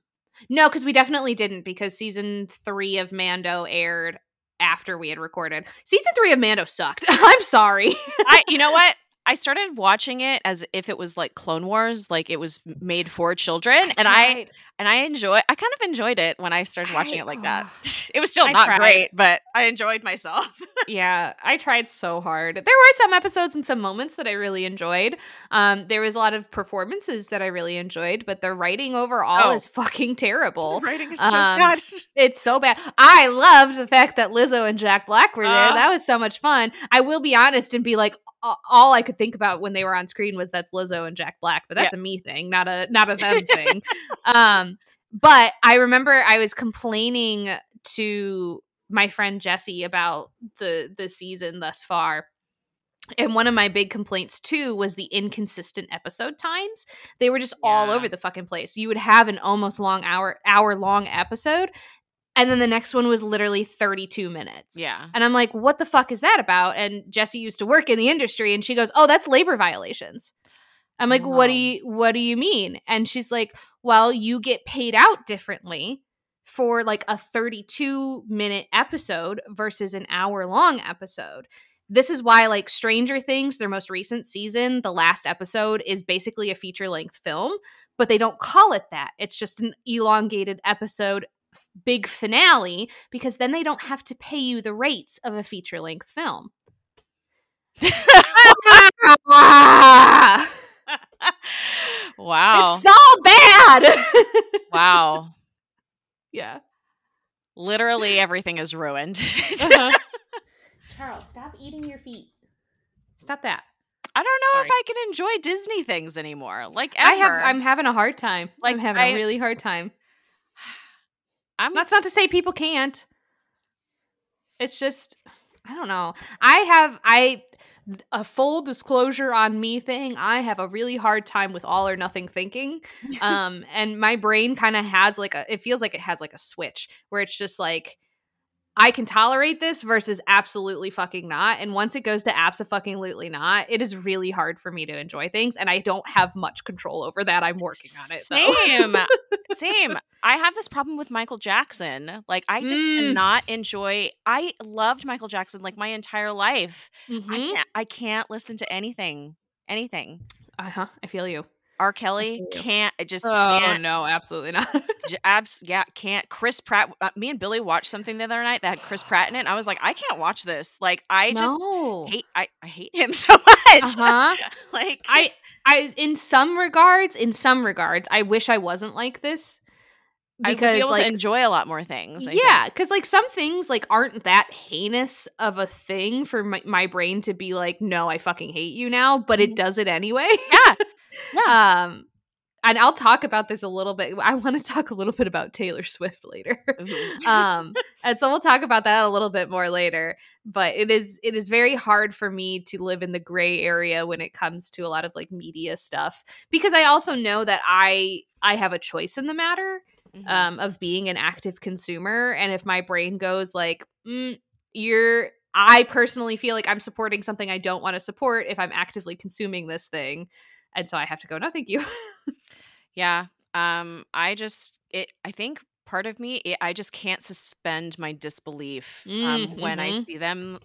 no, because we definitely didn't because season three of Mando aired after we had recorded. Season three of Mando sucked. I'm sorry. I, you know what? I started watching it as if it was like Clone Wars, like it was made for children, and I and I enjoy. I kind of enjoyed it when I started watching I- it like that. It was still I not tried. great, but I enjoyed myself. yeah, I tried so hard. There were some episodes and some moments that I really enjoyed. Um, there was a lot of performances that I really enjoyed, but the writing overall Oh. is fucking terrible. writing is so bad. bad. It's so bad. I loved the fact that Lizzo and Jack Black were there. Uh. that was so much fun. I will be honest and be like, all I could think about when they were on screen was that's Lizzo and Jack Black, but that's a me thing, not a not a them thing. Um, but I remember I was complaining to my friend Jesse about the the season thus far. And one of my big complaints too was the inconsistent episode times. They were just all over the fucking place. You would have an almost long hour hour long episode and then the next one was literally 32 minutes. Yeah. And I'm like, what the fuck is that about? And Jesse used to work in the industry and she goes, "Oh, that's labor violations." I'm like, "What do you what do you mean?" And she's like, "Well, you get paid out differently for like a 32 minute episode versus an hour long episode." This is why like Stranger Things, their most recent season, the last episode is basically a feature length film, but they don't call it that. It's just an elongated episode big finale because then they don't have to pay you the rates of a feature length film. wow. It's so bad. wow. yeah. Literally everything is ruined. Uh-huh. Charles, stop eating your feet. Stop that. I don't know if I can enjoy Disney things anymore. Like I have. I'm having a hard time. Like, I'm having I- a really hard time. I'm That's not to say people can't. It's just I don't know. I have I a full disclosure on me thing. I have a really hard time with all or nothing thinking. Um and my brain kind of has like a it feels like it has like a switch where it's just like I can tolerate this versus absolutely fucking not. And once it goes to absolutely not, it is really hard for me to enjoy things. And I don't have much control over that. I'm working on it. Same. Same. I have this problem with Michael Jackson. Like I just Mm. cannot enjoy I loved Michael Jackson like my entire life. I Mhm. can't I can't listen to anything. Anything. Uh-huh. I feel you. R. Kelly can't just Oh can't no, absolutely not. j- abs yeah, can't. Chris Pratt uh, me and Billy watched something the other night that had Chris Pratt in it. I was like, I can't watch this. Like I just no. hate I, I hate him so much. Uh-huh. like I I in some regards, in some regards, I wish I wasn't like this. Because be able like to enjoy a lot more things. I yeah, because like some things like aren't that heinous of a thing for my, my brain to be like, no, I fucking hate you now, but it Mhm. does it anyway. think. Yeah. um, and I'll talk about this a little bit. I want to talk a little bit about Taylor Swift later. Um and so we'll talk about that a little bit more later but it is it is very hard for me to live in the gray area when it comes to a lot of like media stuff because i also know that i i have a choice in the matter Mhm. um of being an active consumer and if my brain goes like mm, you're i personally feel like i'm supporting something i don't want to support if i'm actively consuming this thing and so i have to go no thank you Yeah. Um I just it I think part of me it, I just can't suspend my disbelief um Mm, when I mhm. see them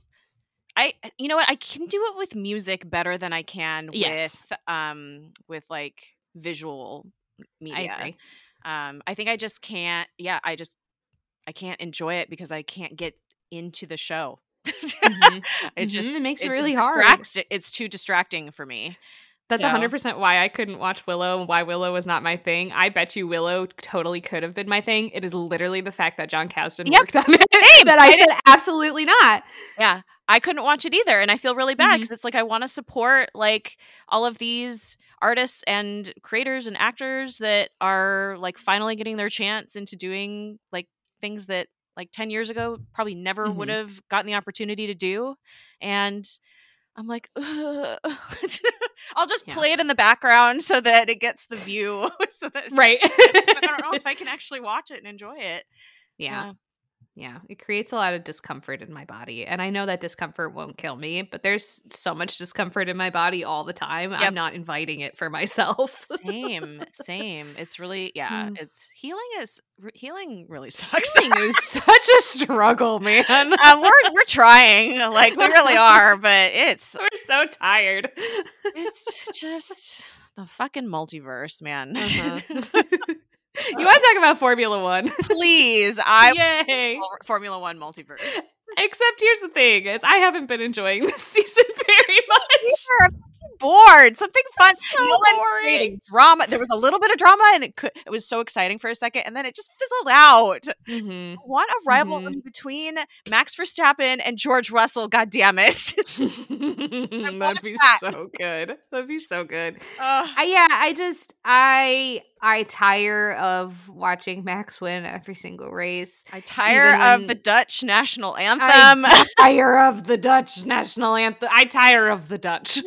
I you know what I can do it with music better than I can Yes. with um with like visual media. i agree Um I think I just can't yeah, I just I can't enjoy it because I can't get into the show. Mhm. it Mhm, just it makes it just really hard. distracts- It's too distracting for me. That's So- 100% why I couldn't watch Willow and why Willow was not my thing. I bet you Willow totally could have been my thing. It is literally the fact that John Kasdan Yep. worked on it Same. that I, I said absolutely not. Yeah. I couldn't watch it either. And I feel really bad because it's like I want to support like all of these artists and creators and actors that are like finally getting their chance into doing like things that like 10 years ago probably never would Mhm. have gotten the opportunity to do. And I'm like. I'll just Yeah. play it in the background so that it gets the view. so that Right. I don't know if I can actually watch it and enjoy it. Yeah. Yeah, it creates a lot of discomfort in my body. And I know that discomfort won't kill me, but there's so much discomfort in my body all the time. Yep. I'm not inviting it for myself. Same, same. It's really yeah. Mm. It's healing is re- healing really sucks. Healing is such a struggle, man. um, we're we're trying, like we really are, but it's We're so tired. it's just the fucking multiverse, man. Uh-huh. You want to talk about Formula One? Please, I Yay! Formula One multiverse. Except here's the thing: is I haven't been enjoying this season very much. I'm bored. Something fun. So boring. creating drama. There was a little bit of drama, and it could. It was so exciting for a second, and then it just fizzled out. Mm-hmm. Want a rivalry between Max Verstappen and George Russell? God damn it! That'd be that. so good. That'd be so good. Ugh. I, yeah, I just I I tire of watching Max win every single race. I tire of the Dutch national anthem. I tire of the Dutch national anthem. I tire of the Dutch.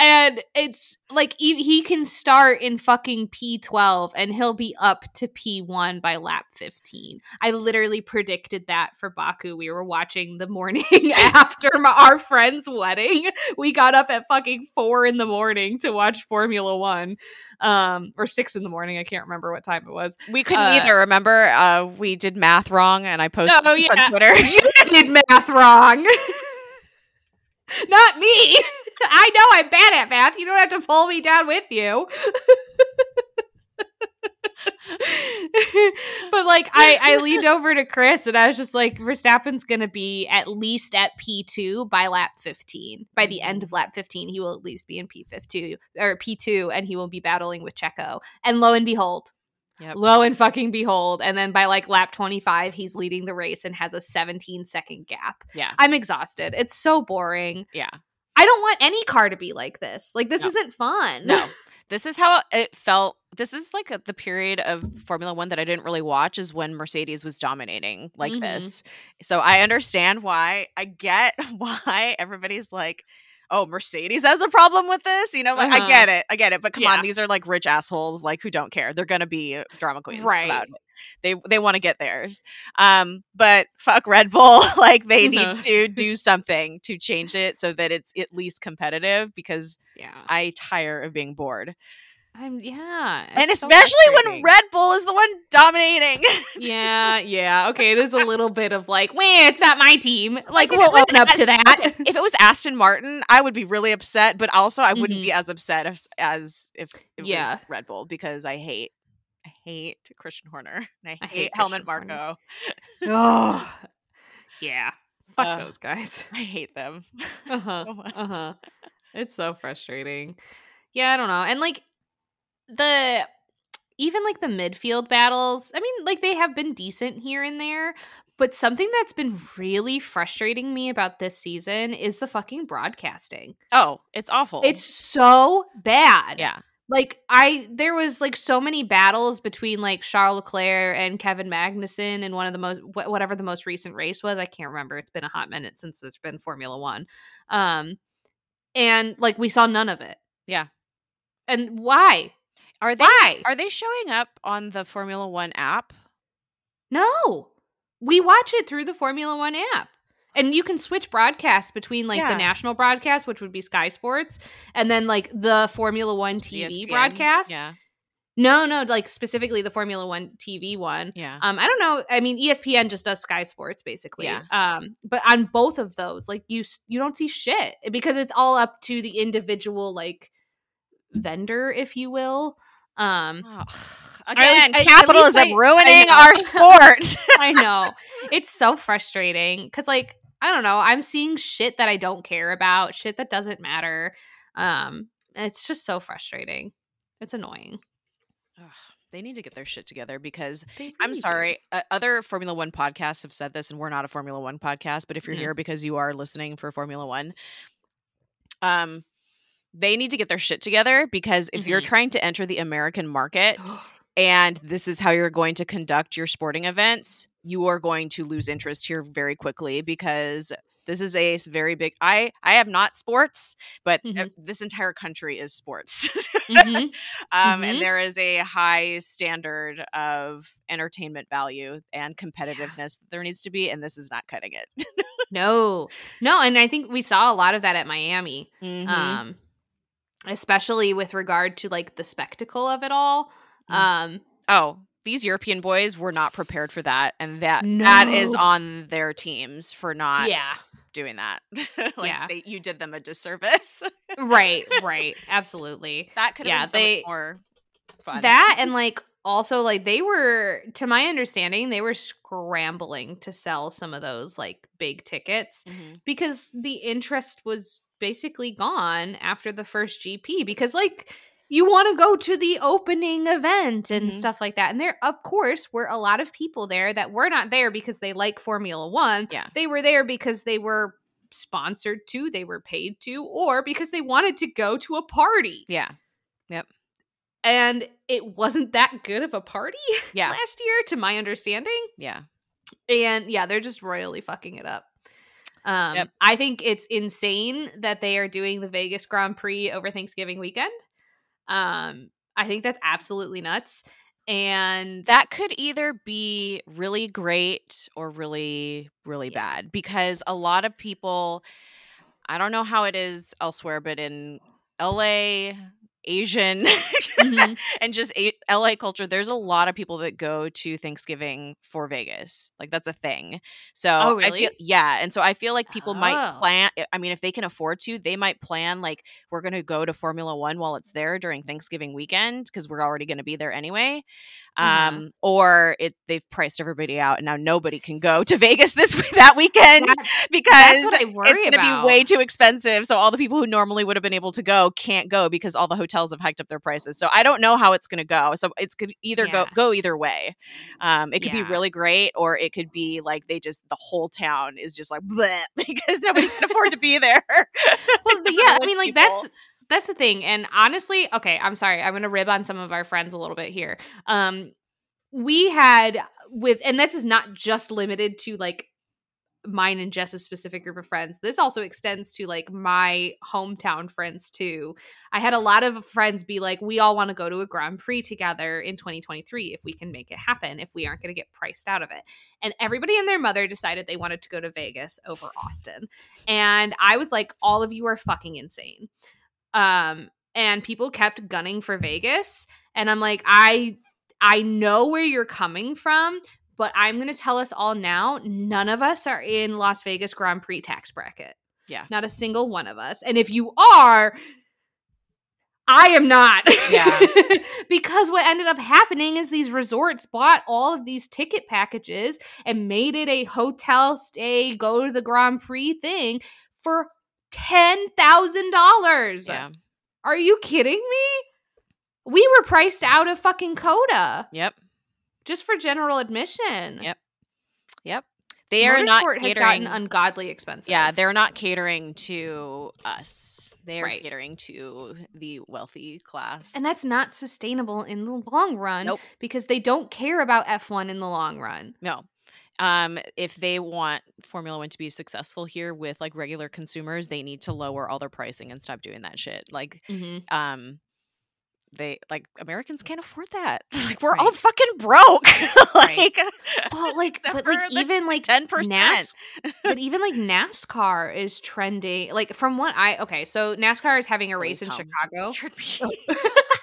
And it's like he, he can start in fucking P12 and he'll be up to P1 by lap 15. I literally predicted that for Baku. We were watching the morning after my, our friend's wedding. We got up at fucking 4 in the morning to watch Formula 1. Um or 6 in the morning. I can't remember what time it was. we couldn't uh, either. Remember, uh, we did math wrong, and I posted Oh, yeah. on Twitter. You did math wrong. Not me. I know I'm bad at math. You don't have to pull me down with you. but like I, I leaned over to Chris and I was just like, Verstappen's gonna be at least at P2 by lap 15. By the end mm-hmm. of lap 15, he will at least be in P52 or P2 and he will be battling with Checo. And lo and behold, Yep. lo and fucking behold. And then by like lap 25, he's leading the race and has a 17 second gap. Yeah, I'm exhausted. It's so boring. yeah. I don't want any car to be like this. Like this No. isn't fun. No, this is how it felt. This is like a, the period of Formula One that I didn't really watch is when Mercedes was dominating like Mhm. this. So I understand why. I get why everybody's like, "Oh, Mercedes has a problem with this." You know, like Uh-huh. I get it, I get it. But come Yeah. on, these are like rich assholes, like who don't care. They're gonna be drama queens, Right. About it. They they want to get theirs. Um, but fuck Red Bull. like they Uh-huh. need to do something to change it so that it's at least competitive because Yeah. I tire of being bored. I'm yeah. and it's so especially when. Red Bull is the one dominating. Yeah, yeah. Okay, it is a little bit of like, wah, it's not my team. Like, if we'll it was own up to that. if it was Aston Martin, I would be really upset, but also I wouldn't Mhm. be as upset as, as if it Yeah. was Red Bull because I hate I hate Christian Horner and I I hate, hate Helmut Marko. oh, yeah. Fuck Uh, those guys. I hate them Uh huh. so much. Uh huh. It's so frustrating. Yeah, I don't know. And like the even like the midfield battles, I mean, like they have been decent here and there, but something that's been really frustrating me about this season is the fucking broadcasting. Oh, it's awful. It's so bad. yeah. Like I there was like so many battles between like Charles Leclerc and Kevin Magnussen in one of the most wh- whatever the most recent race was. I can't remember. It's been a hot minute since there's been Formula 1. Um and like we saw none of it. Yeah. And why? Are they Why? are they showing up on the Formula 1 app? No. We watch it through the Formula 1 app. And you can switch broadcasts between like Yeah. the national broadcast, which would be Sky Sports, and then like the Formula 1 TV ESPN? broadcast. Yeah. No, no, like specifically the Formula 1 TV one. Yeah. Um, I don't know. I mean, ESPN just does Sky Sports basically. Yeah. Um, but on both of those, like you, you don't see shit because it's all up to the individual like vendor, if you will. Um, Oh, again, I- at capitalism I- ruining our sport. I know it's so frustrating because, like, I don't know. I'm seeing shit that I don't care about, shit that doesn't matter. Um, it's just so frustrating. It's annoying. Ugh, they need to get their shit together because I'm sorry. Uh, other Formula One podcasts have said this, and we're not a Formula One podcast. But if you're Mhm. here because you are listening for Formula One, um, they need to get their shit together because if you're Mhm. trying to enter the American market and this is how you're going to conduct your sporting events, you are going to lose interest here very quickly because This is a very big. I I have not sports, but uh, Mhm. this entire country is sports. Mhm. um, Mhm. and there is a high standard of entertainment value and competitiveness that there needs to be, and this is not cutting it. No, no, and I think we saw a lot of that at Miami, Mhm. um, especially with regard to like the spectacle of it all. Mm. Um, oh, these European boys were not prepared for that, and that that is on their teams for not yeah, doing that. like Yeah. they, you did them a disservice. right, right, absolutely. that could have Yeah, been so much they- more fun. That and like also like they were, to my understanding, they were scrambling to sell some of those like big tickets Mhm. because the interest was basically gone after the first GP because like you want to go to the opening event and Mhm. stuff like that. And there of course were a lot of people there that were not there because they like Formula 1. Yeah. They were there because they were sponsored to, they were paid to, or because they wanted to go to a party. Yeah. Yep. And it wasn't that good of a party Yeah. last year to my understanding. Yeah. And yeah, they're just royally fucking it up. Um, Yep. I think it's insane that they are doing the Vegas Grand Prix over Thanksgiving weekend. Um, I think that's absolutely nuts. And That could either be really great or really, really Yeah. bad because a lot of people, I don't know how it is elsewhere, but in LA, Asian, Mhm. and just a- LA culture, there's a lot of people that go to Thanksgiving for Vegas. Like that's a thing. So Oh, I feel, really? yeah, and so I feel like people might Oh. plan. I mean, if they can afford to, they might plan like we're going to go to Formula One while it's there during Thanksgiving weekend because we're already going to be there anyway. Mhm. Um, or it they've priced everybody out and now nobody can go to Vegas this week that weekend That's- because that's what I it's worry going to be way too expensive. So all the people who normally would have been able to go can't go because all the hotels have hiked up their prices. So I don't know how it's going to go. So it's could either go Yeah. go either way. Um, it could Yeah. be really great, or it could be like they just the whole town is just like because nobody can afford to be there. well, Except the- for the yeah, I mean, like people. that's that's the thing. And honestly, okay, I'm sorry, I'm gonna rib on some of our friends a little bit here. Um, we had with, and this is not just limited to like mine and Jess's specific group of friends. This also extends to like my hometown friends too. I had a lot of friends be like, we all want to go to a Grand Prix together in 2023 if we can make it happen, if we aren't going to get priced out of it. And everybody and their mother decided they wanted to go to Vegas over Austin. And I was like, all of you are fucking insane. Um, and people kept gunning for Vegas. And I'm like, I I know where you're coming from, but I'm going to tell us all now none of us are in Las Vegas Grand Prix tax bracket. Yeah. Not a single one of us. And if you are, I am not. Yeah. because what ended up happening is these resorts bought all of these ticket packages and made it a hotel stay, go to the Grand Prix thing for $10,000. yeah. Are you kidding me? We were priced out of fucking COTA Yep. just for general admission. Yep. Yep. They are not Motorsport has catering. gotten ungodly expensive. yeah, they're not catering to us. They're Right. catering to the wealthy class. and that's not sustainable in the long run Nope. because they don't care about F1 in the long run. No. Um, if they want Formula One to be successful here with like regular consumers, they need to lower all their pricing and stop doing that shit. Like, Mm-hmm. um, they like Americans can't afford that. Like, we're all fucking broke. Right. like, Well, like, but like even like ten percent. NAS, but even like NASCAR is trending. Like from what I okay, so NASCAR is having a race in Chicago.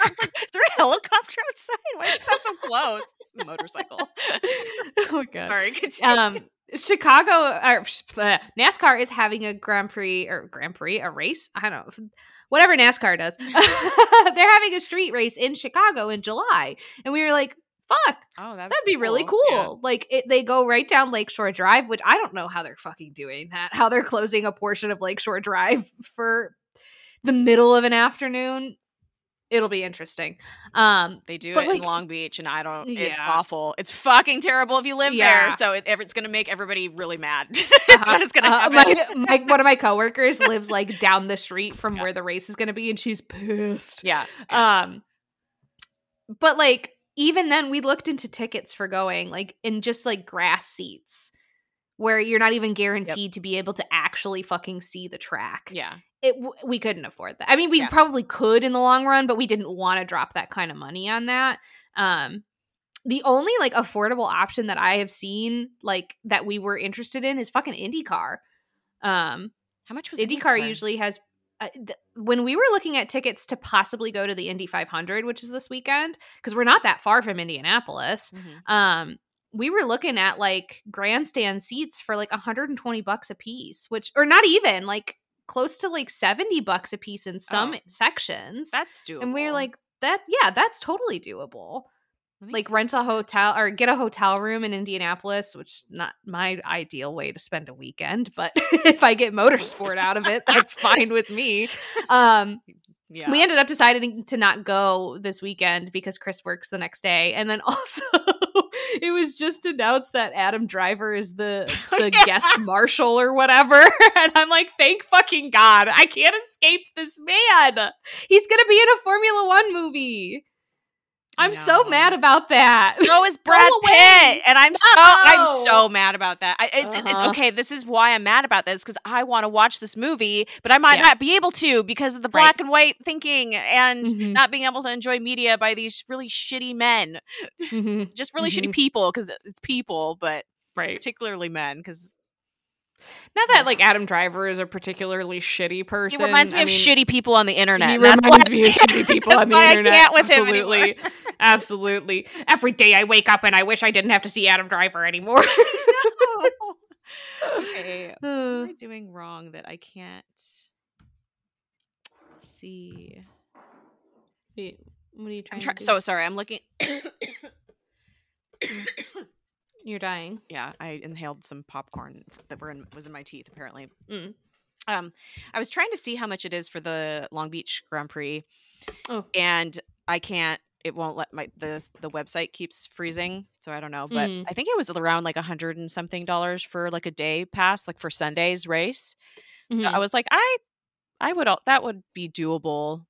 is there a helicopter outside? Why is that so close? It's a motorcycle. oh my god. Sorry, um chicago or uh, nascar is having a grand prix or grand prix a race i don't know whatever nascar does they're having a street race in chicago in july and we were like fuck oh, that'd, that'd be really cool Yeah. like it, they go right down lakeshore drive which i don't know how they're fucking doing that how they're closing a portion of lakeshore drive for the middle of an afternoon it'll be interesting um They do it like- in Long Beach, and I don't. It's Yeah. awful. It's fucking terrible if you live Yeah. there. So it, it's going to make everybody really mad. That's what it's going to Uh, happen. my, my one of my coworkers lives like down the street from Yeah. where the race is going to be, and she's pissed. yeah. Um, but like even then, we looked into tickets for going like in just like grass seats where you're not even guaranteed to be able to actually fucking see the track. Yeah. It we couldn't afford that. I mean, we Yeah. probably could in the long run, but we didn't want to drop that kind of money on that. Um the only like affordable option that I have seen like that we were interested in is fucking IndyCar. Um How much was IndyCar usually has uh, th- when we were looking at tickets to possibly go to the Indy 500, which is this weekend, because we're not that far from Indianapolis. Mhm. Um, we were looking at like grandstand seats for like 120 bucks a piece, which or not even like close to like 70 bucks a piece in some Oh. sections. That's doable. and we are like, that's yeah, that's totally doable like see. rent a hotel or get a hotel room in Indianapolis, which not my ideal way to spend a weekend, but if I get motorsport out of it, that's fine with me. Um, yeah. We ended up deciding to not go this weekend because Chris works the next day, and then also it was just announced that Adam Driver is the oh, the Yeah. guest marshal or whatever, and I'm like, thank fucking god, I can't escape this man. He's gonna be in a Formula One movie. I I'm so mad about that. So is Brad. Pitt, and I'm so I'm so mad about that. I, it's, it's Uh-huh. okay. This is why I'm mad about this because I want to watch this movie, but I might Yeah. not be able to because of the Right. black and white thinking and Mhm. not being able to enjoy media by these really shitty men, Mhm. just really shitty Mhm. people because it's people, but Right. particularly men because Not that like Adam Driver is a particularly shitty he person. reminds me I of mean, shitty people on the internet. He that's reminds me of shitty people on the why I internet. can't with Absolutely. anymore. Absolutely. Every day I wake up and I wish I didn't have to see Adam Driver anymore. okay, what am I doing wrong that I can't see? wait, what are you trying I'm trying. to do? So sorry. I'm looking. You're dying. yeah, I inhaled some popcorn that were in was in my teeth. Apparently. Mm. Um, I was trying to see how much it is for the Long Beach Grand Prix, Oh. and I can't. It won't let my the the website keeps freezing, so I don't know. But Mhm. I think it was around like a hundred and something dollars for like a day pass, like for Sunday's race. So I Mhm. was like, I, I would all that would be doable,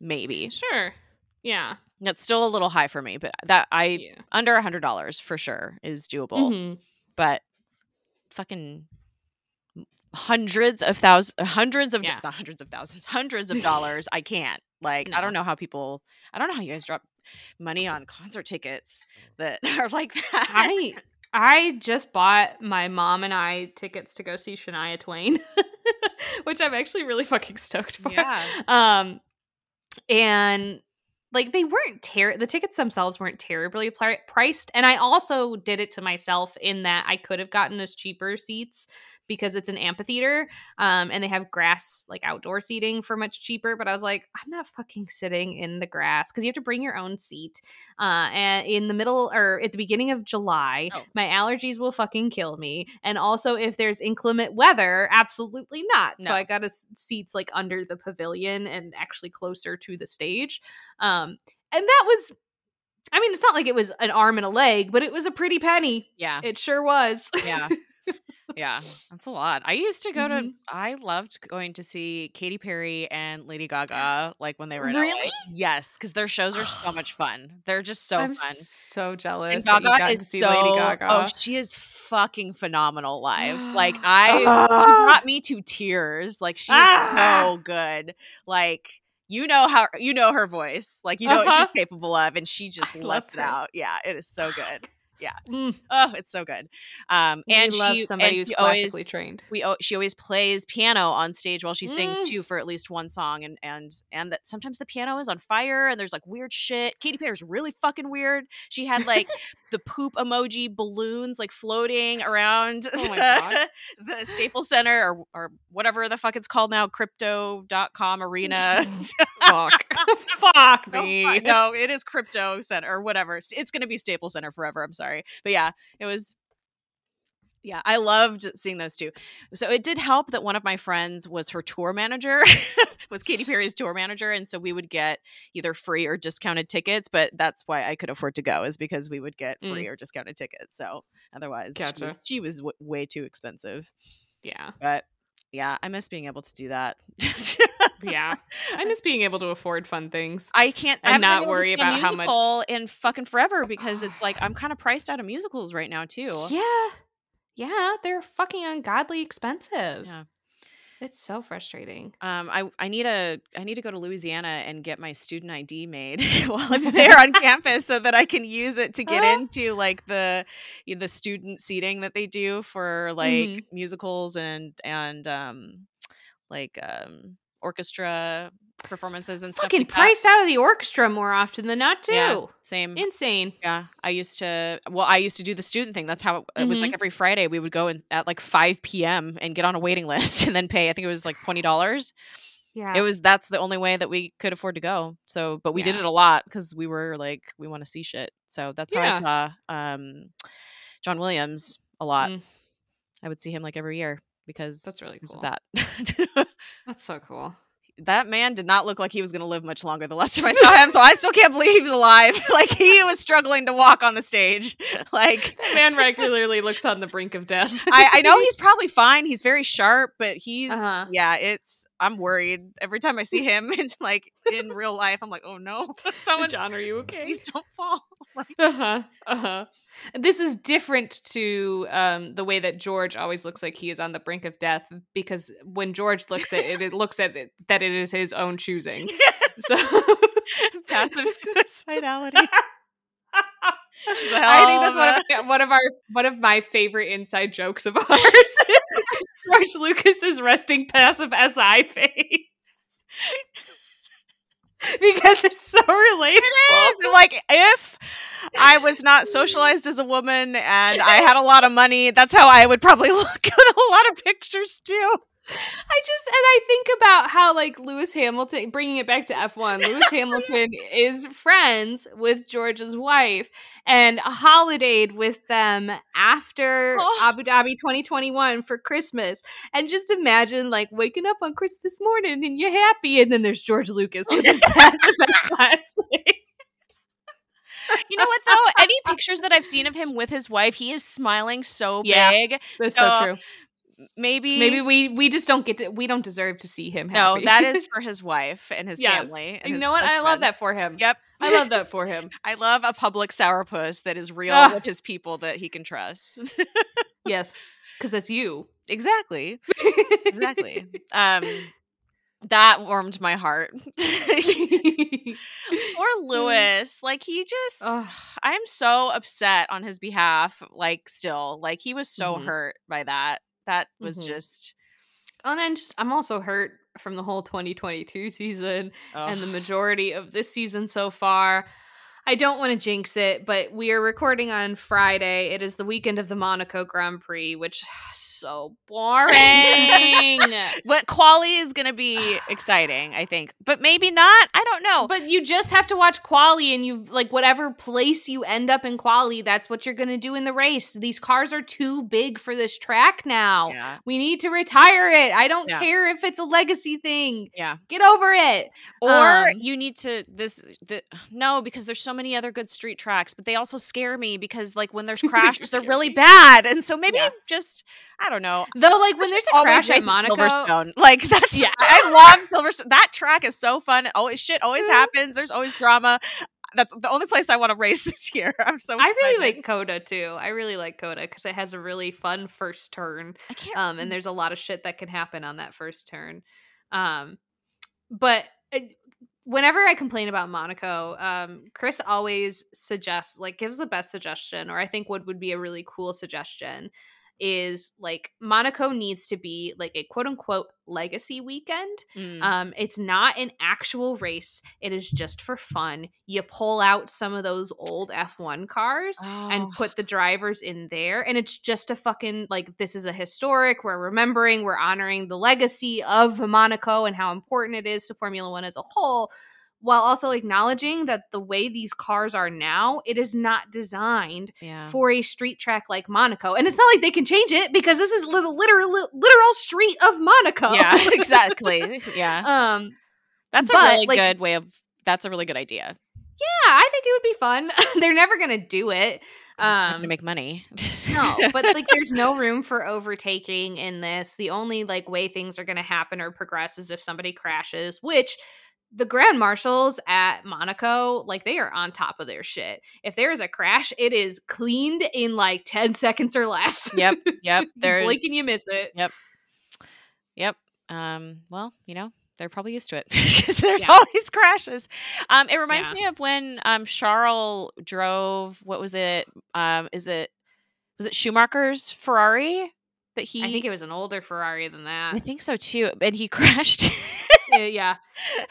maybe. Sure. Yeah. That's still a little high for me, but that I yeah. under a hundred dollars for sure is doable. Mhm. But fucking hundreds of thousands, hundreds of Yeah. not hundreds of thousands, hundreds of dollars, I can't. Like I don't know how people. I don't know how you guys drop money on concert tickets that are like that. I I just bought my mom and I tickets to go see Shania Twain, which I'm actually really fucking stoked for. yeah. Um, and like they weren't ter- the tickets themselves weren't terribly pri- priced, and I also did it to myself in that I could have gotten those cheaper seats because it's an amphitheater, um, and they have grass like outdoor seating for much cheaper. But I was like, I'm not fucking sitting in the grass because you have to bring your own seat. Uh, and in the middle or at the beginning of July, Oh. my allergies will fucking kill me. And also, if there's inclement weather, absolutely not. So I got us seats like under the pavilion and actually closer to the stage. Um, and that was, I mean, it's not like it was an arm and a leg, but it was a pretty penny. Yeah. It sure was. Yeah. Yeah. That's a lot. I used to go to Mhm. I loved going to see Katy Perry and Lady Gaga like when they were in LA. Really? Yes, because their shows are so much fun. They're just so I'm fun. so jealous. And Gaga is so Lady Gaga. oh she is fucking phenomenal live. Like I she Ah. brought me to tears. Like she's Ah. so good. Like you know how you know her voice. Like you know what Uh-huh. she's capable of, and she just left it out. Yeah, it is so good. Mm, Oh, it's so good. Um, we and love she somebody and who's classically always trained. we she always plays piano on stage while she sings Mm. too for at least one song and and and that sometimes the piano is on fire and there's like weird shit katy perry's really fucking weird she had like the poop emoji balloons like floating around Oh my the, God. the staples center or or whatever the fuck it's called now crypto.com arena Fuck. Fuck me. fu- no, it is crypto center or whatever. It's- It's going to be Staples Center forever. I'm sorry, but yeah, it was. Yeah, I loved seeing those two. So it did help that one of my friends was her tour manager, was Katy Perry's tour manager, and so we would get either free or discounted tickets. But that's why I could afford to go is because we would get Mm. free or discounted tickets. So otherwise, she was, she was w- way too expensive. Yeah. But yeah, I miss being able to do that. Yeah. I miss being able to afford fun things. I can't And I to worry about how much- in fucking forever because it's like I'm kind of priced out of musicals right now too. Yeah. Yeah, they're fucking ungodly expensive. Yeah. It's so frustrating. Um, I I need a I need to go to Louisiana and get my student ID made while I'm there on campus so that I can use it to get into like the you know, the student seating that they do for like Mhm. musicals and and um like um orchestra performances and Fucking stuff like that. priced out of the orchestra more often than not, too. Yeah, same. Insane. Yeah, I used to. Well, I used to do the student thing. That's how it, it was. Like Mhm. every Friday, we would go in at like five p.m. and get on a waiting list and then pay. I think it was like twenty dollars. Yeah. It was. That's the only way that we could afford to go. So, but we did it a lot because we were like, we want to see shit. So that's how Yeah. I saw um, John Williams a lot. Mm. I would see him like every year because That's really cool. that. That's so cool. that man did not look like he was going to live much longer the last time I saw him. So I still can't believe he was alive. like he was struggling to walk on the stage. like That man regularly looks on the brink of death. I, I know he's probably fine. He's very sharp, but he's Uh-huh. yeah. It's I'm worried every time I see him and like in real life. I'm like, oh no, someone John, are you okay? please don't fall. Uh-huh. Uh-huh. This is different to um, the way that George always looks like he is on the brink of death because when George looks at it, it looks at it that it is his own choosing. So Passive suicidality. I think that's one of, my, one of our one of my favorite inside jokes of ours. George Lucas's resting passive SI face. because it's so relatable. like if I was not socialized as a woman and I had a lot of money, that's how I would probably look at a lot of pictures too. I just and I think about how like Lewis Hamilton bringing it back to F1 Lewis Hamilton is friends with George's wife and holidayed with them after Oh. Abu Dhabi 2021 for Christmas and just imagine like waking up on Christmas morning and you're happy and then there's George Lucas with his passive last You know what though? Any pictures that I've seen of him with his wife, he is smiling so Yeah. big. That's so, So, true. Maybe Maybe we we just don't get to we don't deserve to see him no, that is for his wife and his Yes. family. And you his know what? I love that for him. Yep. I love that for him. I love a public sourpuss that is real Ah. with his people that he can trust. Yes. Cuz that's you. exactly. Exactly. um that warmed my heart. Poor Lewis. Like he just Ugh. I'm so upset on his behalf. Like still. Like he was so Mhm. hurt by that. That was Mhm. just and I'm just I'm also hurt from the whole 2022 season and the majority of this season so far. I don't want to jinx it, but we are recording on Friday. It is the weekend of the Monaco Grand Prix, which is so boring. What quali is going to be exciting, I think, but maybe not. I don't know. But you just have to watch quali and you like whatever place you end up in quali, that's what you're going to do in the race. These cars are too big for this track now. yeah, We need to retire it. I don't Yeah. care if it's a legacy thing. yeah. Get over it. Or Um, you need to this the no because there's so many other good street tracks, but they also scare me because like when there's crashes, they're really me. bad, and so maybe Yeah. just I don't know. Though, like when there's just a crash at Monaco, Silverstone. Like that's Yeah. I love Silverstone. That track is so fun. Always shit always happens. There's always drama. That's the only place I want to race this year. I'm so. I really like COTA too. I really like COTA because it has a really fun first turn. I can't. Um, and there's a lot of shit that can happen on that first turn. Um, but uh, whenever I complain about Monaco, um, Chris always suggests, like, gives the best suggestion, or I think what would be a really cool suggestion is like Monaco needs to be like a quote unquote legacy weekend. Mm. Um, it's not an actual race. It is just for fun. You pull out some of those old F1 cars and Oh. put the drivers in there. And it's just a fucking like this is a historic. We're remembering, we're honoring the legacy of Monaco and how important it is to Formula One as a whole. While also acknowledging that the way these cars are now, it is not designed yeah. for a street track like Monaco. And it's not like they can change it because this is the literal literal street of Monaco. yeah, exactly. Yeah, um that's a but, really like- good way of. That's a really good idea. yeah, I think it would be fun. They're never going to do it. Um, Um to make money. no, but like there's no room for overtaking in this. The only like way things are going to happen or progress is if somebody crashes, which the grand marshals at Monaco, like they are on top of their shit. If there is a crash, it is cleaned in like 10 seconds or less. Yep, yep. There's blink and you miss it. Yep. Yep. Um, well, you know, they're probably used to it because there's Yeah. always crashes. Um, it reminds Yeah. me of when um Charles drove. What was it? Um, is it was it Schumacher's Ferrari that he? I think it was an older Ferrari than that. I think so too. And he crashed. Yeah, yeah.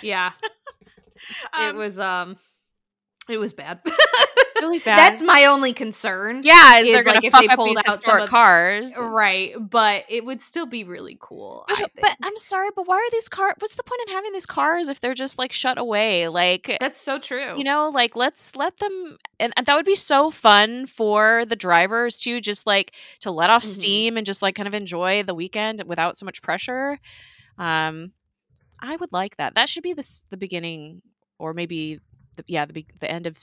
Yeah. it Um, was um it was bad. really bad. That's my only concern. yeah. Is, they're gonna like, if fuck they up pulled these out historic of- cars? Right, but it would still be really cool. But, but I'm sorry, but why are these cars? What's the point in having these cars if they're just like shut away? Like That's so true. you know like let's let them and, and that would be so fun for the drivers to just like to let off Mhm. steam and just like kind of enjoy the weekend without so much pressure um i would like that. That should be the the beginning or maybe the, yeah the, the end of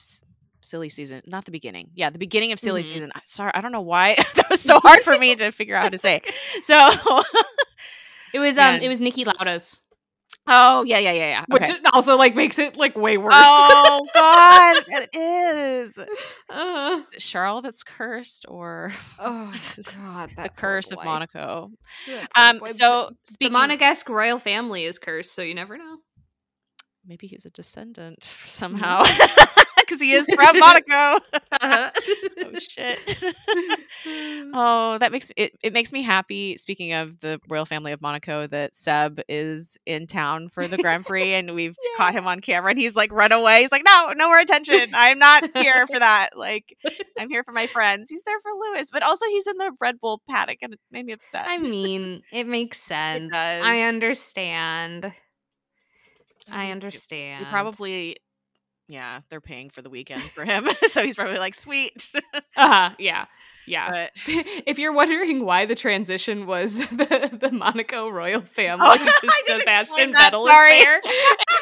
silly season not the beginning. Yeah the beginning of silly Mhm. season. I- sorry i don't know why that was so hard for me to figure out how to say so it was um Man. it was Niki Lauda's, oh yeah yeah yeah yeah which okay. also like makes it like way worse. oh god it is Uh, Charles that's cursed or oh god, the curse poor of. Monaco. Poor Um, boy. so the speaking, Monegasque royal family is cursed, so you never know. maybe he's a descendant Mm-hmm. Because he is from Monaco. Uh-huh. oh shit! oh, that makes me it, it makes me happy. Speaking of the royal family of Monaco, that Seb is in town for the Grand Prix, and we've caught him on camera, and he's like run away. He's like, no, no more attention. I'm not here for that. Like, I'm here for my friends. He's there for Lewis, but also he's in the Red Bull paddock, and it made me upset. I mean, it makes sense. does. I understand. I understand. He probably, yeah, they're paying for the weekend for him, so he's probably like, sweet. Uh-huh, yeah. Yeah. but if you're wondering why the transition was the, the Monaco royal family Oh, to Sebastian Vettel sorry. is there,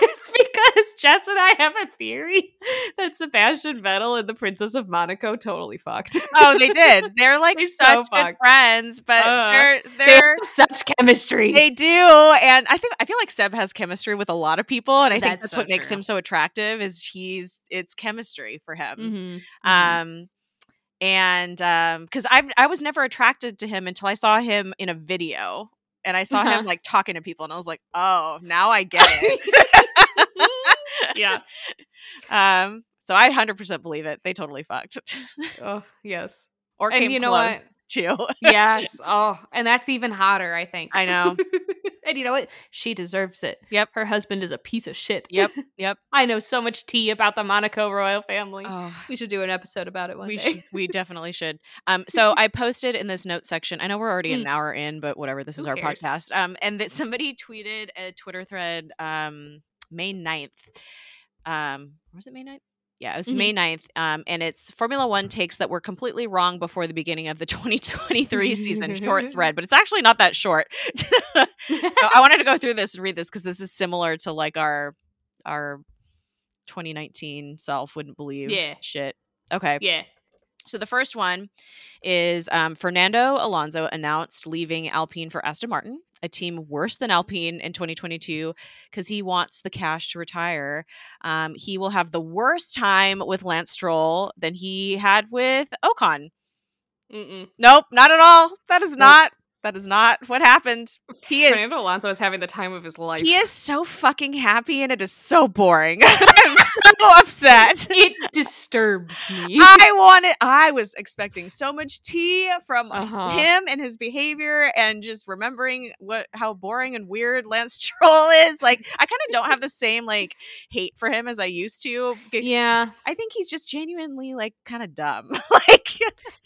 it's because Jess and I have a theory that Sebastian Vettel and the Princess of Monaco totally fucked. oh, they did. They're like They such so good fucked. friends, but Uh, they're they they're have such chemistry. they do, and I think I feel like Seb has chemistry with a lot of people, and I think That's that's so what makes him so attractive. Is he's it's chemistry for him. Mhm, mhm. Um, and um, because I I was never attracted to him until I saw him in a video, and I saw Uh-huh. him like talking to people, and I was like, oh, now I get it. yeah. Um, so I hundred percent believe it. They totally fucked, Oh, yes. Or And came you know close what? Yes. Oh, and that's even hotter, I think. I know. and you know what? She deserves it. Yep. Her husband is a piece of shit. Yep. Yep. I know so much tea about the Monaco royal family. Oh, we should do an episode about it one we day. should, we definitely should. Um, so I posted in this note section. I know we're already Mm. an hour in, but whatever. This is our cares? podcast. Um, and that somebody tweeted a Twitter thread. Um, May 9th. Um, was it May 9th? Yeah, it was Mhm. May 9th. Um, and it's Formula One takes that were completely wrong before the beginning of the 2023 season. Short thread, but it's actually not that short. So I wanted to go through this and read this because this is similar to like our our 2019 self wouldn't believe Yeah. shit. Okay. yeah. So the first one is um, Fernando Alonso announced leaving Alpine for Aston Martin, a team worse than Alpine in 2022 because he wants the cash to retire. Um, he will have the worst time with Lance Stroll than he had with Ocon. Mm-mm. Nope, not at all. That is Nope. not. That is not what happened. He is Fernando Alonso is having the time of his life. He is so fucking happy and it is so boring. I'm so upset. It disturbs me. I wanted I was expecting so much tea from Uh-huh. him and his behavior and just remembering what how boring and weird Lance Troll is. Like I kind of don't have the same like hate for him as I used to. yeah. I think he's just genuinely like kind of dumb. like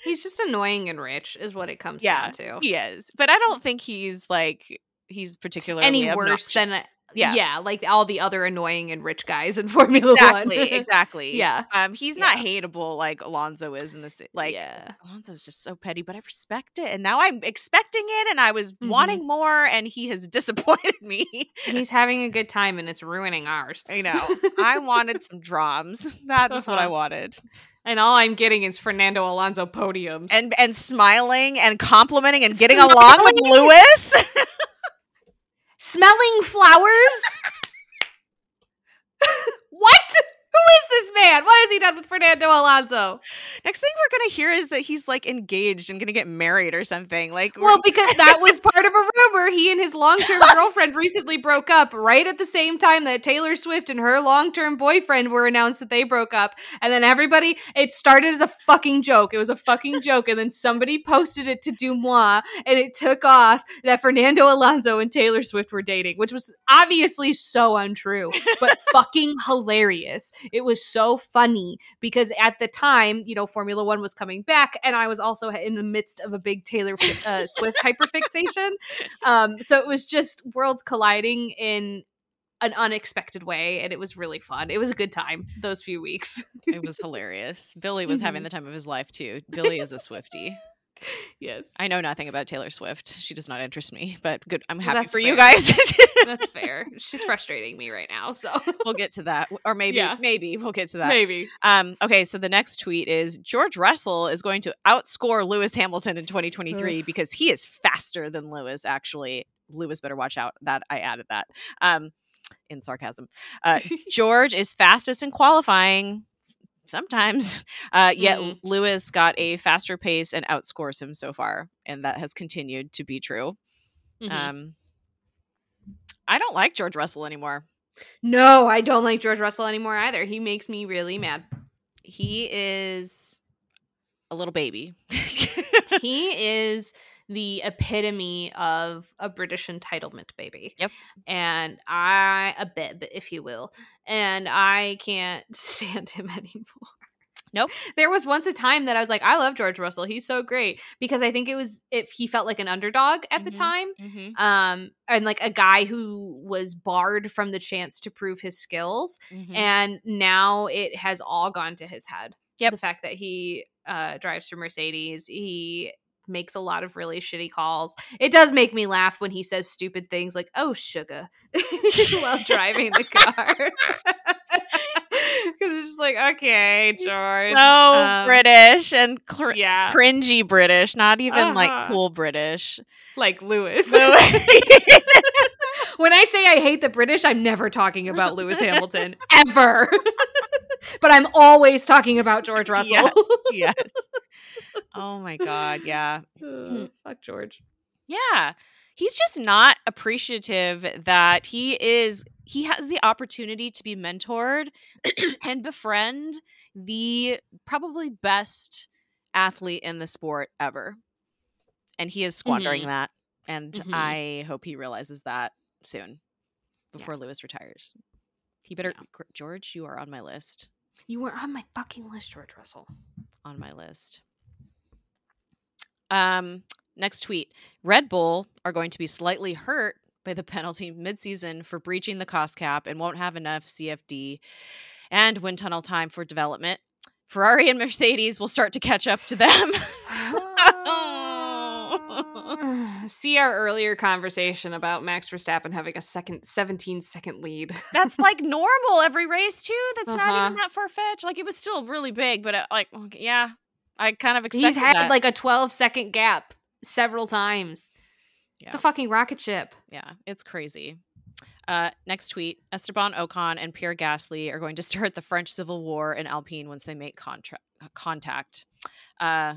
He's just annoying and rich, is what it comes Yeah, down to. he is. But I don't think he's like he's particularly Any worse than Yeah. yeah. like all the other annoying and rich guys in Formula exactly, One. exactly. Yeah. Um, he's not Yeah. hateable like Alonso is in this. Like, yeah. Alonso's just so petty, but I respect it, and now I'm expecting it, and I was Mhm. wanting more, and he has disappointed me. He's having a good time and it's ruining ours. I know. I wanted some drums. That's what I Uh-huh. wanted, And all I'm getting is Fernando Alonso podiums. and and smiling and complimenting and getting along with Lewis smelling flowers? what? Has he done with Fernando Alonso? Next thing we're gonna hear is that he's like engaged and gonna get married or something. Like, Well, because that was part of a rumor. He and his long-term girlfriend recently broke up right at the same time that Taylor Swift and her long-term boyfriend were announced that they broke up. And then everybody, it started as a fucking joke. It was a fucking joke, and then somebody posted it to DeuxMoi, and it took off that Fernando Alonso and Taylor Swift were dating, which was obviously so untrue, but fucking hilarious. It was so funny because at the time, you know, Formula One was coming back, and I was also in the midst of a big Taylor uh, Swift hyperfixation. Um, so it was just worlds colliding in an unexpected way, and it was really fun. It was a good time those few weeks. it was hilarious. Billy was having Mhm. the time of his life too. Billy is a Swifty. yes, I know nothing about Taylor Swift. She does not interest me, but good. I'm happy that's for you guys. that's fair. She's frustrating me right now, so we'll get to that, or maybe, Yeah. maybe we'll get to that. maybe. Um, okay, so the next tweet is George Russell is going to outscore Lewis Hamilton in 2023 because he is faster than Lewis. Actually, Lewis better watch out. That I added that um, in sarcasm. Uh, George is fastest in qualifying. Sometimes, uh, yet Mhm. Lewis got a faster pace and outscores him so far, and that has continued to be true. Mhm. Um, I don't like George Russell anymore. no, I don't like George Russell anymore either. He makes me really mad. He is a little baby. he is the epitome of a British entitlement baby. Yep. And I, a bib, if you will. And I can't stand him anymore. Nope. There was once a time that I was like, I love George Russell. He's so great because I think it was if he felt like an underdog at the Mhm. time. mm-hmm. Um, and like a guy who was barred from the chance to prove his skills Mm-hmm. and now it has all gone to his head. Yep. The fact that he uh, drives for Mercedes, he makes a lot of really shitty calls. It does make me laugh when he says stupid things like "oh sugar" while driving the car. Because it's just like, okay, He's George. so um, British and cr- yeah, cringy British, not even like Uh-huh. cool British. like Lewis. Lewis. when I say I hate the British, I'm never talking about Lewis Hamilton ever. but I'm always talking about George Russell. yes, yes. Oh my god, yeah. Ugh, fuck George. Yeah. He's just not appreciative that he is he has the opportunity to be mentored and befriend the probably best athlete in the sport ever. And he is squandering Mhm. that. And Mhm. I hope he realizes that soon before Lewis retires. He better Yeah. George, you are on my list. You were on my fucking list, George Russell. on my list. Um, next tweet. Red Bull are going to be slightly hurt by the penalty midseason for breaching the cost cap and won't have enough CFD and wind tunnel time for development. Ferrari and Mercedes will start to catch up to them. See our earlier conversation about Max Verstappen having a second 17 second lead. That's like normal every race too. That's not Uh-huh. even that far fetched. Like it was still really big, but uh, like yeah, I kind of expected He's had that. like a 12 second gap several times. Yeah. It's a fucking rocket ship. Yeah, it's crazy. Uh, next tweet: Esteban Ocon and Pierre Gasly are going to start the French Civil War in Alpine once they make contra- contact. Uh,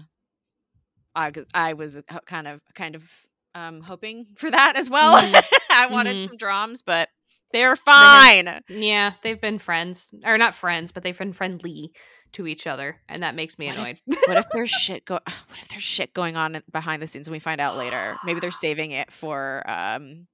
I I was uh, kind of kind of um, hoping for that as well. Mhm. I wanted Mhm. some drums, but they're fine. Yeah, they've been friends. Or not friends, but they've been friendly to each other. And that makes me What annoyed. if, what if there's shit go? What if there's shit going on behind the scenes and we find out later? Maybe they're saving it for um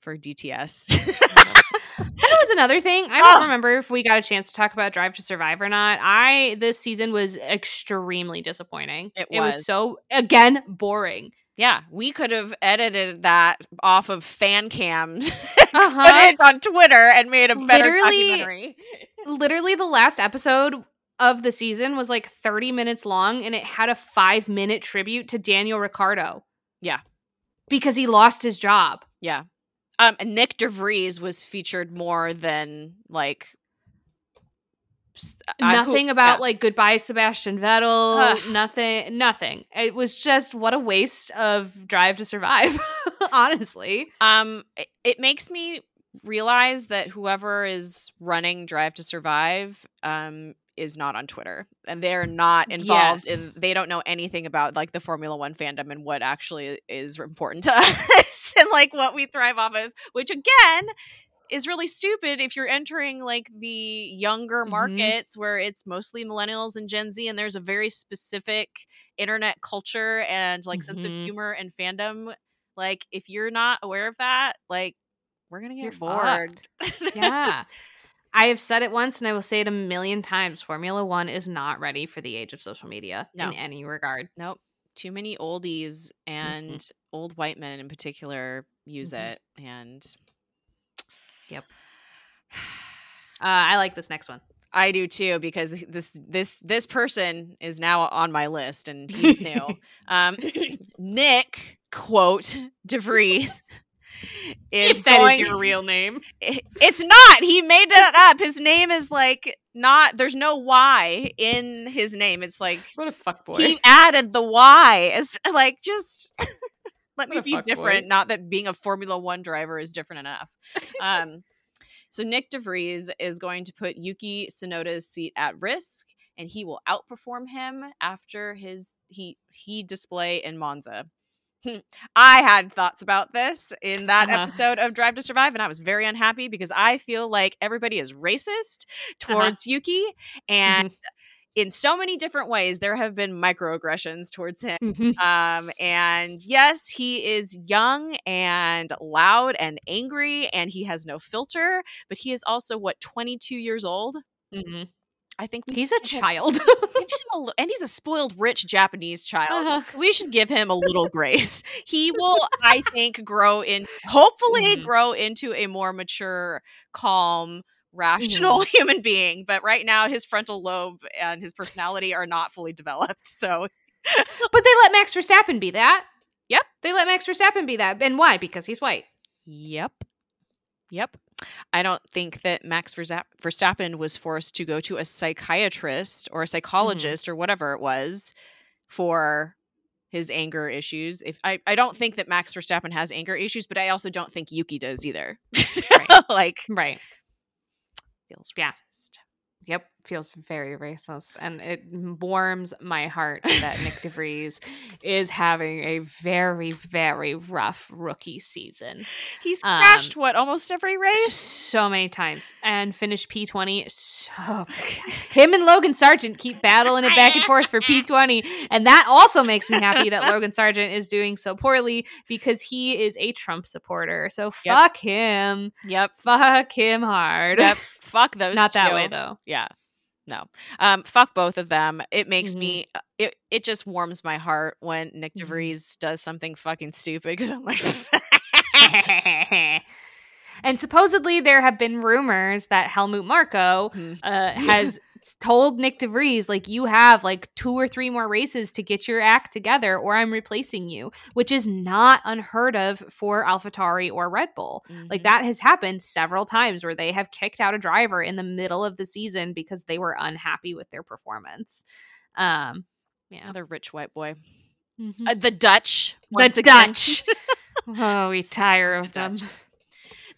for DTS. That was another thing. I don't Oh. remember if we got a chance to talk about Drive to Survive or not. I this season was extremely disappointing. It was was. so again boring. Yeah, we could have edited that off of fan cams, Uh-huh. put it on Twitter, and made a better Literally- documentary. Literally, the last episode of the season was like 30 minutes long, and it had a five minute tribute to Daniel Ricciardo. Yeah. because he lost his job. Yeah, um, and Nyck de Vries was featured more than like I- who- nothing about yeah. like goodbye Sebastian Vettel. Ugh. Nothing. Nothing. It was just what a waste of Drive to Survive. Honestly. Um, it, it makes me realize that whoever is running Drive to Survive, um, is not on Twitter and they're not involved Yes. in they don't know anything about like the Formula 1 fandom and what actually is important to us and like what we thrive off of which again is really stupid if you're entering like the younger Mhm. markets where it's mostly millennials and Gen Z and there's a very specific internet culture and like sense of Mhm. humor and fandom like if you're not aware of that like we're going to get You're bored. yeah. I have said it once and I will say it a million times. Formula One is not ready for the age of social media No. in any regard. Nope. Too many oldies and old white men in particular use Mhm. it. And Yep. Uh, I like this next one. I do too because this this this person is now on my list and he's new. um, Nyck quote de Vries is if that is going- your real name. It's not. He made that up. His name is like not. There's no Y in his name. It's like What a fuck boy. he added the Y as like just let me What a be different. Not that being a Formula One driver is different enough. Um, so Nyck de Vries is going to put Yuki Tsunoda's seat at risk, and he will outperform him after his he he display in Monza. I had thoughts about this in that Uh-huh. episode of Drive to Survive, and I was very unhappy because I feel like everybody is racist Uh-huh. towards Yuki, and Mhm. in so many different ways there have been microaggressions towards him Mhm. um and yes he is young and loud and angry and he has no filter but he is also what 22 years old Mhm. I think He's a should give him- child. a and he's a spoiled rich japanese child Uh-huh. we should give him a little grace he will i think grow in hopefully Mhm. grow into a more mature calm rational Mm-hmm. human being but right now his frontal lobe and his personality are not fully developed so but they let Max Verstappen be that. Yep. They let Max Verstappen be that. And why? Because he's white. Yep. Yep. I don't think that Max Verstappen was forced to go to a psychiatrist or a mm-hmm. psychologist or whatever it was for his anger issues. If I, I don't think that Max Verstappen has anger issues, but I also don't think Yuki does either. like Right. feels racist. Yep. Feels very racist. And it warms my heart that Nyck de Vries is having a very, very rough rookie season. He's Um, crashed what almost every race. So many times. And finished P20 so many times. Him and Logan Sargeant keep battling it back and forth for P20. And that also makes me happy that Logan Sargeant is doing so poorly because he is a Trump supporter. So Yep. fuck him. Yep. Fuck him hard. Yep. Fuck those. Not that way though. Yeah. No. Um, fuck both of them. It makes Mhm. me uh, it it just warms my heart when Nyck Mhm. de Vries does something fucking stupid because I'm like and supposedly there have been rumors that Helmut Marko Hmm. uh, has told Nyck de Vries like you have like two or three more races to get your act together or I'm replacing you, which is not unheard of for AlphaTauri or Red Bull. Like Mhm. that has happened several times where they have kicked out a driver in the middle of the season because they were unhappy with their performance. Um yeah. Another rich white boy. Mhm. Uh, the Dutch. The. Dutch. oh, we tire of them. Dutch.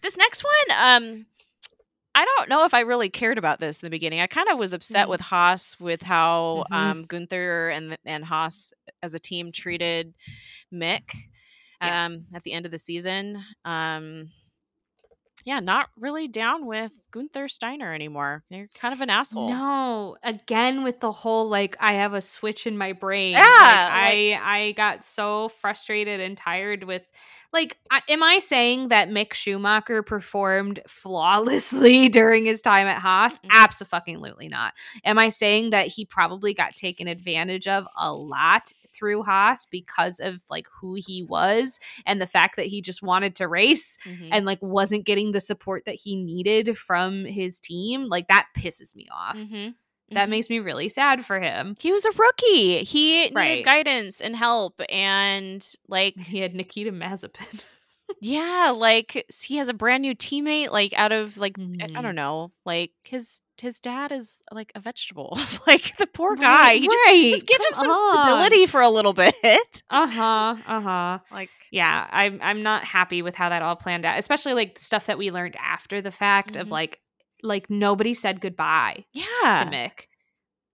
This next one, um, I don't know if I really cared about this in the beginning. I kind of was upset Mm. with Haas with how Mhm. um, Gunther and and Haas as a team treated Mick Yeah. um, at the end of the season. Um, yeah, not really down with Gunther Steiner anymore. They're kind of an asshole. No, again with the whole like I have a switch in my brain. Yeah, Like, like- I I got so frustrated and tired with like I, am I saying that Mick Schumacher performed flawlessly during his time at Haas? Mhm. Absolutely not. Am I saying that he probably got taken advantage of a lot through Haas because of like who he was and the fact that he just wanted to race? Mhm. and like wasn't getting the support that he needed from his team like that pisses me off Mhm. that Mhm. makes me really sad for him he was a rookie. He needed guidance and help, and like he had nikita mazepin Yeah, like he has a brand new teammate. Like out of like I- I don't know, like his his dad is like a vegetable. like the poor guy. right, He just, right. just give him some on. stability for a little bit. uh-huh uh-huh like yeah i'm i'm not happy with how that all planned out especially like the stuff that we learned after the fact of Mhm. like like nobody said goodbye to yeah, mick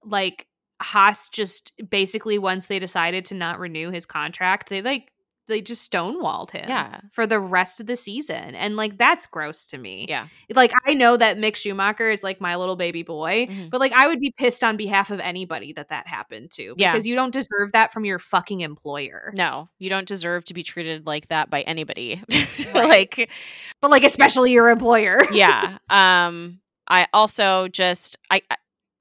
like Haas just basically once they decided to not renew his contract, they like they just stonewalled him Yeah. for the rest of the season. And like that's gross to me. Yeah. Like I know that Mick Schumacher is like my little baby boy, Mhm. but like I would be pissed on behalf of anybody that that happened to Yeah. because you don't deserve that from your fucking employer. No, you don't deserve to be treated like that by anybody. Like, But like especially your employer. yeah. Um, I also just I-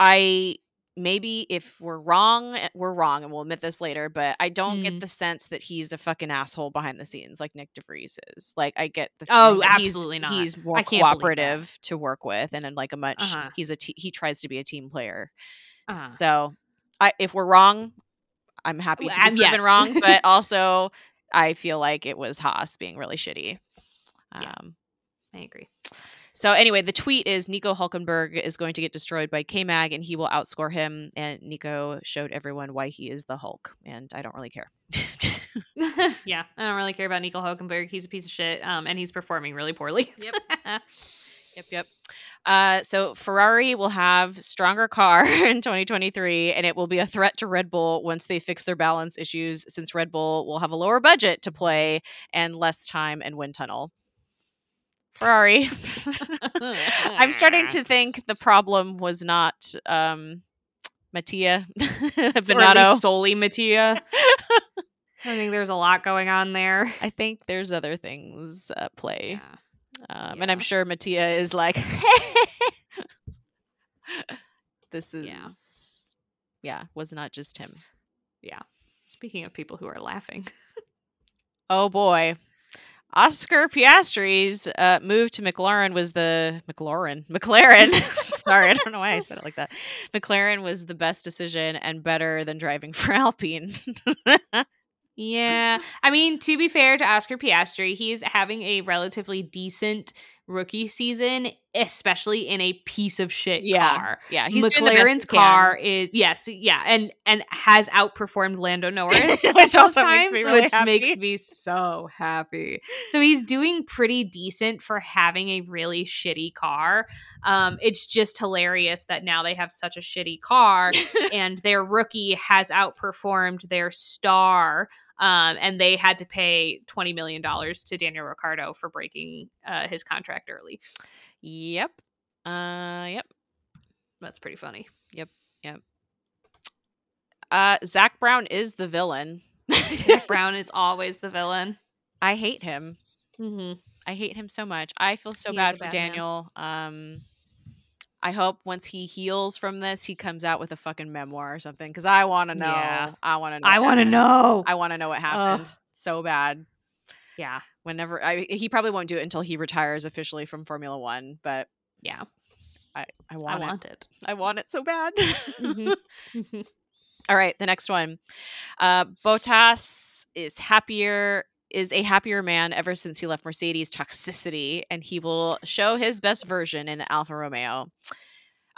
I maybe if we're wrong, eh, we're wrong, and we'll admit this later. But I don't Mm. get the sense that he's a fucking asshole behind the scenes like Nyck de Vries is. Like I get the Oh, that he's- absolutely not. He's more I can't believe that. cooperative to work with, and in like a much Uh-huh. he's a te- he tries to be a team player. Uh-huh. So, I if we're wrong, I'm happy to Well, be proven yes. wrong. But also, I feel like it was Haas being really shitty. Yeah. Um, I agree. So anyway, the tweet is Nico Hulkenberg is going to get destroyed by K Mag, and he will outscore him. And Nico showed everyone why he is the Hulk, and I don't really care. yeah, I don't really care about Nico Hulkenberg. He's a piece of shit, um, and he's performing really poorly. Yep. Yep, yep. Uh, so Ferrari will have stronger car in 2023, and it will be a threat to Red Bull once they fix their balance issues, since Red Bull will have a lower budget to play and less time and wind tunnel. Ferrari. I'm starting to think the problem was not um, Mattia Or at Binotto. least solely Mattia. I think there's a lot going on there. I think there's other things at play. Yeah. Um, and I'm sure Mattia is like, this is, Yeah. yeah. was not just him. Yeah. Speaking of people who are laughing. Oh boy. Oscar Piastri's uh, move to McLaren was the McLaren McLaren. Sorry, I don't know why I said it like that. McLaren was the best decision and better than driving for Alpine. Yeah. I mean, to be fair to Oscar Piastri, he's having a relatively decent rookie season, especially in a piece of shit Yeah. car. yeah, he's McLaren's he car is yes, yeah, and and has outperformed Lando Norris, Which also also makes me really which happy. makes me so happy. So he's doing pretty decent for having a really shitty car. Um, it's just hilarious that now they have such a shitty car, and their rookie has outperformed their star. Um, and they had to pay twenty million dollars to Daniel Ricciardo for breaking uh, his contract early. Yep. Uh, yep. That's pretty funny. Yep. Yep. Uh, Zak Brown is the villain. Zak Brown is always the villain. I hate him. Mm-hmm. I hate him so much. I feel so He bad for bad man. Daniel. Um, I hope once he heals from this, he comes out with a fucking memoir or something. Because I want to know. Yeah. I want to know. I want to know. I want to know what happened so bad. yeah, Whenever I, he probably won't do it until he retires officially from Formula One. But yeah. I, I I want, want it. it. I want it so bad. Mhm. Mhm. All right, the next one. Uh, Bottas is happier, is a happier man ever since he left Mercedes toxicity, and he will show his best version in Alfa Romeo.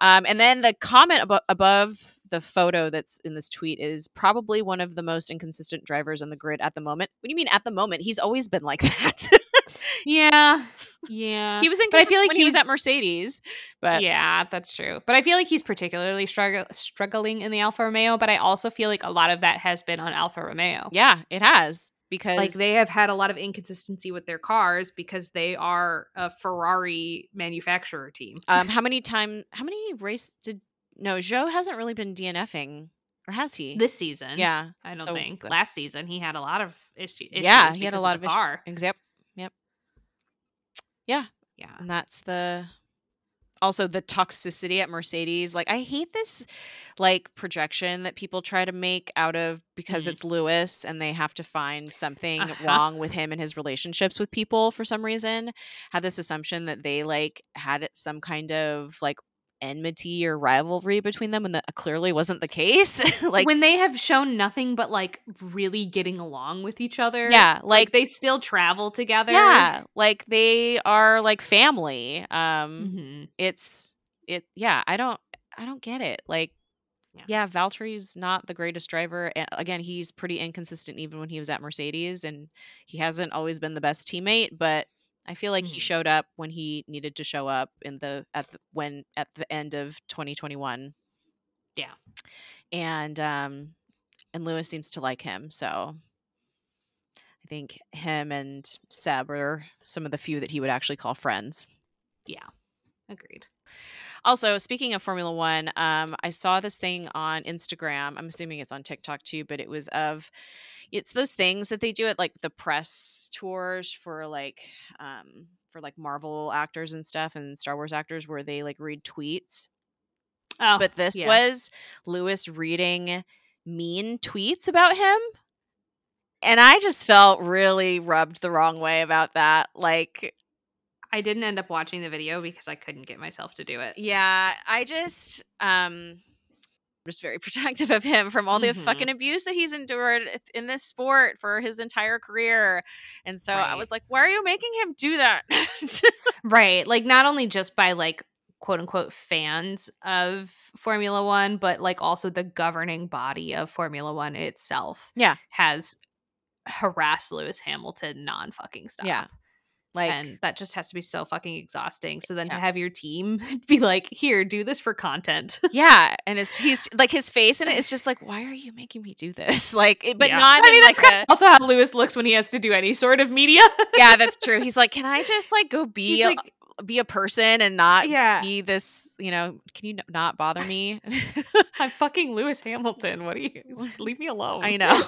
Um, and then the comment abo- above the photo that's in this tweet is probably one of the most inconsistent drivers on the grid at the moment. What do you mean at the moment? He's always been like that. yeah, yeah. he was but I feel like when he was at Mercedes, but yeah, that's true. But I feel like he's particularly struggle- struggling in the Alfa Romeo. But I also feel like a lot of that has been on Alfa Romeo. yeah, it has because Like they have had a lot of inconsistency with their cars because they are a Ferrari manufacturer team. Um, how many time? How many race did? No, Zhou hasn't really been DNFing, or has he? This season, yeah, I don't so think. Last season, he had a lot of issue- issues. Yeah, he had a lot of of issues. car. Yep, yep, Yeah, and that's the. Also, the toxicity at Mercedes. Like, I hate this, like projection that people try to make out of because Mhm. it's Lewis and they have to find something Uh-huh. wrong with him and his relationships with people for some reason. Had this assumption that they like had some kind of like enmity or rivalry between them, and that clearly wasn't the case. like, when they have shown nothing but like really getting along with each other. yeah, like, like they still travel together. Yeah, like they are like family. Um Mhm. it's it yeah, I don't I don't get it. Like Yeah. yeah, Valtteri's not the greatest driver. And again, he's pretty inconsistent even when he was at Mercedes and he hasn't always been the best teammate, but I feel like he Mhm. showed up when he needed to show up in the at the when at the end of 2021. Yeah. And um and Lewis seems to like him, so I think him and Seb are some of the few that he would actually call friends. Yeah. Agreed. Also, speaking of Formula One, um, I saw this thing on Instagram. I'm assuming it's on TikTok too, but it was of it's those things that they do at like the press tours for like um for like Marvel actors and stuff and Star Wars actors where they like read tweets. Oh, But this yeah. was Lewis reading mean tweets about him. And I just felt really rubbed the wrong way about that. Like, I didn't end up watching the video because I couldn't get myself to do it. yeah, I just um just very protective of him from all the Mhm. fucking abuse that he's endured in this sport for his entire career. And so I was like, why are you making him do that? Right. Like not only just by like quote unquote fans of Formula 1, but like also the governing body of Formula 1 itself. Yeah. Has harassed Lewis Hamilton non fucking stop. Yeah. Like and that just has to be so fucking exhausting. So then to have your team be like, here, do this for content. yeah, and it's he's like his face in it is just like, why are you making me do this? Like, it- but Yeah. not I mean, like a also how Lewis looks when he has to do any sort of media. yeah, that's true. He's like, can I just like go be like, be a person and not yeah, be this? You know, can you not bother me? I'm fucking Lewis Hamilton. What do you leave me alone? I know.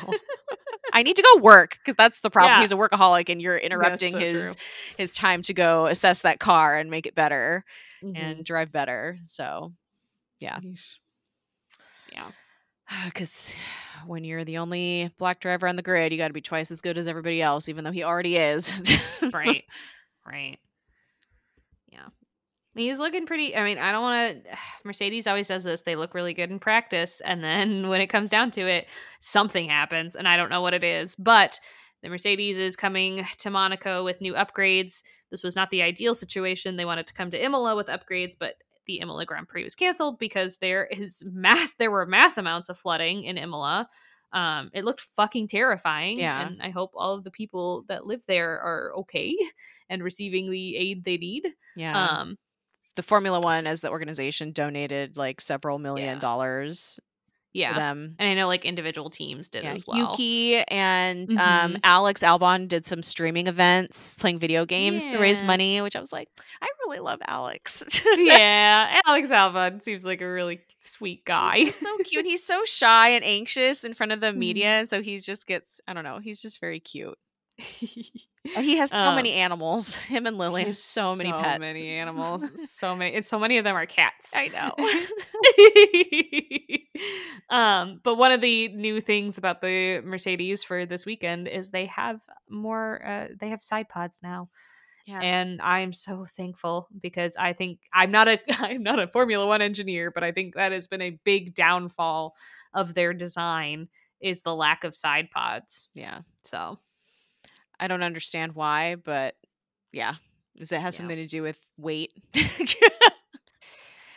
I need to go work because that's the problem. Yeah. He's a workaholic, and you're interrupting so his true. his time to go assess that car and make it better Mhm. and drive better. So, yeah. Yeesh. Yeah. because when you're the only black driver on the grid, you got to be twice as good as everybody else, even though he already is. right right yeah. He's looking pretty i mean i don't want to mercedes always does this they look really good in practice and then when it comes down to it something happens and i don't know what it is but the mercedes is coming to monaco with new upgrades. This was not the ideal situation they wanted to come to imola with upgrades but the imola grand prix was canceled because there is mass there were mass amounts of flooding in imola um, it looked fucking terrifying. Yeah. And I hope all of the people that live there are okay and receiving the aid they need. yeah. Um, the Formula One, as the organization, donated like several million Yeah. dollars yeah. them. And I know like individual teams did Yeah, as well. Yuki and um, Mhm. Alex Albon did some streaming events, playing video games to raise money, which I was like, I really love Alex. yeah. Alex Albon seems like a really sweet guy. He's so cute. He's so shy and anxious in front of the Mhm. media, so he just gets I don't know. He's just very cute. And he has so Um, many animals. Him and Lily has so many pets. many animals. so many. And so many of them are cats. I know. um, but one of the new things about the Mercedes for this weekend is they have more. Uh, they have side pods now, Yeah. and I'm so thankful because I think I'm not a I'm not a Formula One engineer, but I think that has been a big downfall of their design is the lack of side pods. yeah. So I don't understand why, but yeah. Does it have Yeah. something to do with weight?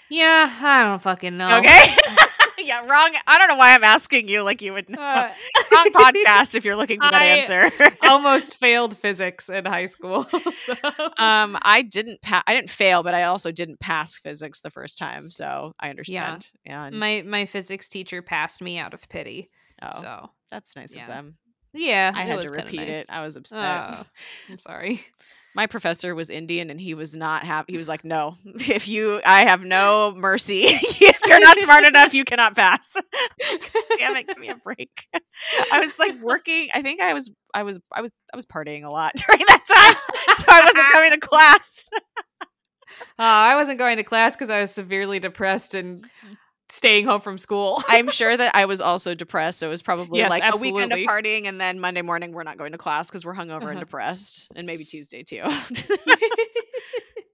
yeah, I don't fucking know. Okay. yeah, wrong. I don't know why I'm asking you like you would know. Uh, wrong podcast if you're looking for that I- answer. almost failed physics in high school. So um, I didn't pa- I didn't fail, but I also didn't pass physics the first time, so I understand. And my my physics teacher passed me out of pity. oh, So that's nice yeah. of them. Yeah, I had to repeat nice. it. I was upset. Oh, I'm sorry. my professor was Indian and he was not happy. He was like, "No, if you, I have no mercy. if you're not smart enough, you cannot pass." Damn it, give me a break. I was like working. I think I was, I was, I was, I was partying a lot during that time, so I wasn't coming to class. Oh, I wasn't going to class because I was severely depressed and mm. Staying home from school. I'm sure that I was also depressed. So it was probably Yes, like a weekend of partying, and then Monday morning we're not going to class because we're hungover and Uh-huh. depressed, and maybe Tuesday too.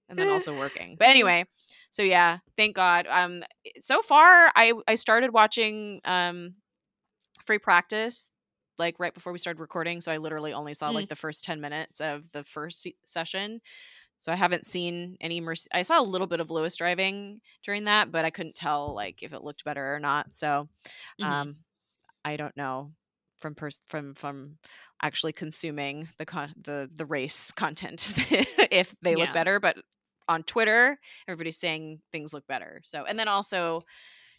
and then also working. But anyway, so yeah, thank God. Um, so far I I started watching um, free practice like right before we started recording, so I literally only saw like the first ten minutes of the first se- session. So I haven't seen any mercy. I saw a little bit of Lewis driving during that, but I couldn't tell like if it looked better or not. So Mhm. um, I don't know from pers- from from actually consuming the con- the the race content if they look better but on twitter everybody's saying things look better so and then also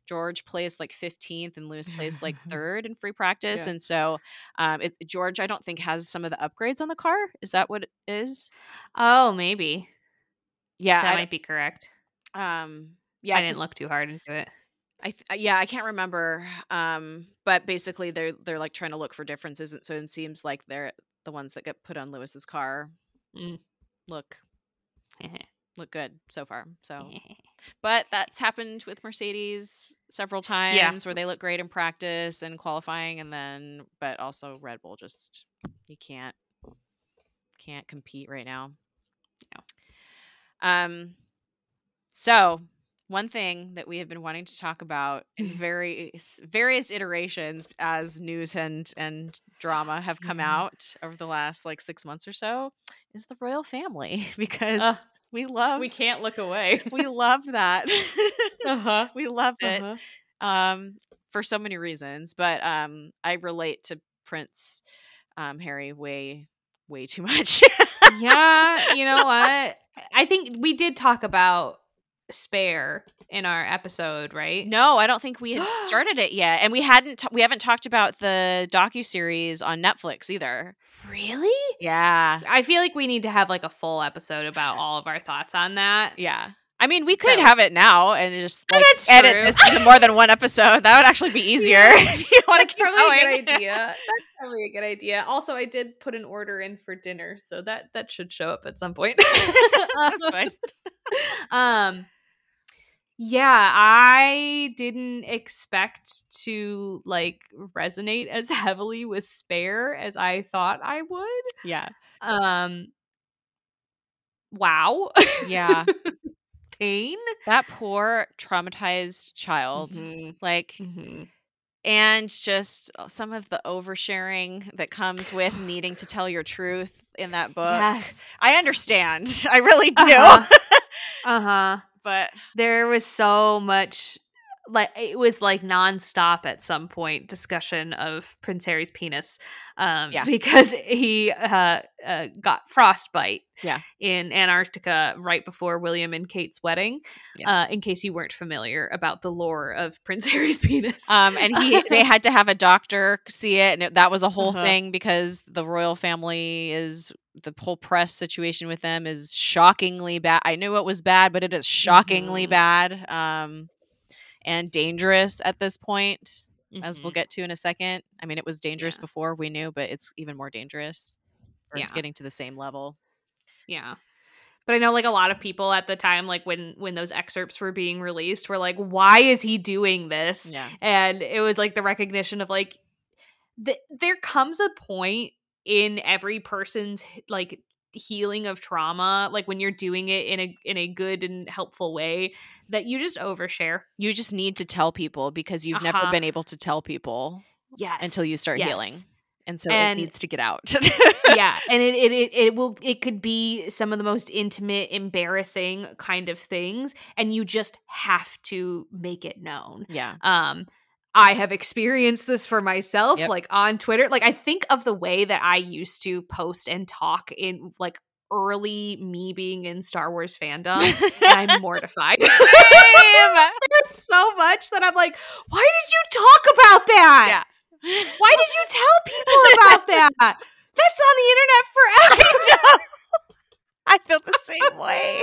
George placed like 15th and Lewis placed like third in free practice. Yeah. And so um, it, George, I don't think has some of the upgrades on the car. Is that what it is? Oh, maybe Yeah. that I, might be correct. um, yeah. I didn't look too hard into it. I th- uh, yeah, I can't remember. Um, but basically they're they're like trying to look for differences. And so it seems like they're the ones that get put on Lewis's car Mm. look look good so far. So But that's happened with Mercedes several times where they look great in practice and qualifying and then but also Red Bull just you can't can't compete right now. No. Um so one thing that we have been wanting to talk about in various various iterations as news and and drama have come Mhm. out over the last like 6 months or so is the royal family because. We love we can't look away. we love that. uh-huh. we love it Uh-huh. um for so many reasons but um i relate to prince um harry way way too much yeah, you know what? I think we did talk about spare in our episode, right? no i don't think we had started it yet and we hadn't t- we haven't talked about the docu-series on netflix either Really? yeah I feel like we need to have like a full episode about all of our thoughts on that. yeah i mean we could So- have it now and just Oh, like, edit this to more than one episode that would actually be easier Yeah. That's probably going. a good idea. That's probably a good idea. Also, I did put an order in for dinner, so that that should show up at some point. That's fine. um yeah i didn't expect to like resonate as heavily with spare as i thought i would yeah um wow yeah pain that poor traumatized child Mhm, like mhm. and just uh, some of the oversharing that comes with needing to tell your truth in that book. yes I understand. I really do. uh-huh. uh-huh but there was so much like it was like nonstop at some point discussion of Prince Harry's penis, um, Yeah. because he uh, uh, got frostbite, Yeah. in Antarctica right before William and Kate's wedding. Yeah. Uh, in case you weren't familiar about the lore of Prince Harry's penis, um and he they had to have a doctor see it and it, that was a whole Uh-huh. thing because the royal family is the whole press situation with them is shockingly bad. I knew it was bad, but it is shockingly Mhm. bad. Um and dangerous at this point. as we'll Mhm. get to in a second. I mean, it was dangerous Yeah. before we knew, but it's even more dangerous. Or It's getting to the same level. Yeah. But I know like a lot of people at the time like when when those excerpts were being released were like why is he doing this? Yeah. And it was like the recognition of like th- there comes a point in every person's like healing of trauma like when you're doing it in a in a good and helpful way that you just overshare. You just need to tell people because you've never Uh-huh. been able to tell people Yes. until you start healing. And so And- it needs to get out. yeah and it, it it it will it could be some of the most intimate embarrassing kind of things and you just have to make it known yeah. um i have experienced this for myself Yep. like on twitter. Like i think of the way that i used to post and talk in like early me being in star wars fandom and i'm mortified. There's so much that i'm like why did you talk about that? Yeah. why did you tell people about that? That's on the internet forever. I feel the same way.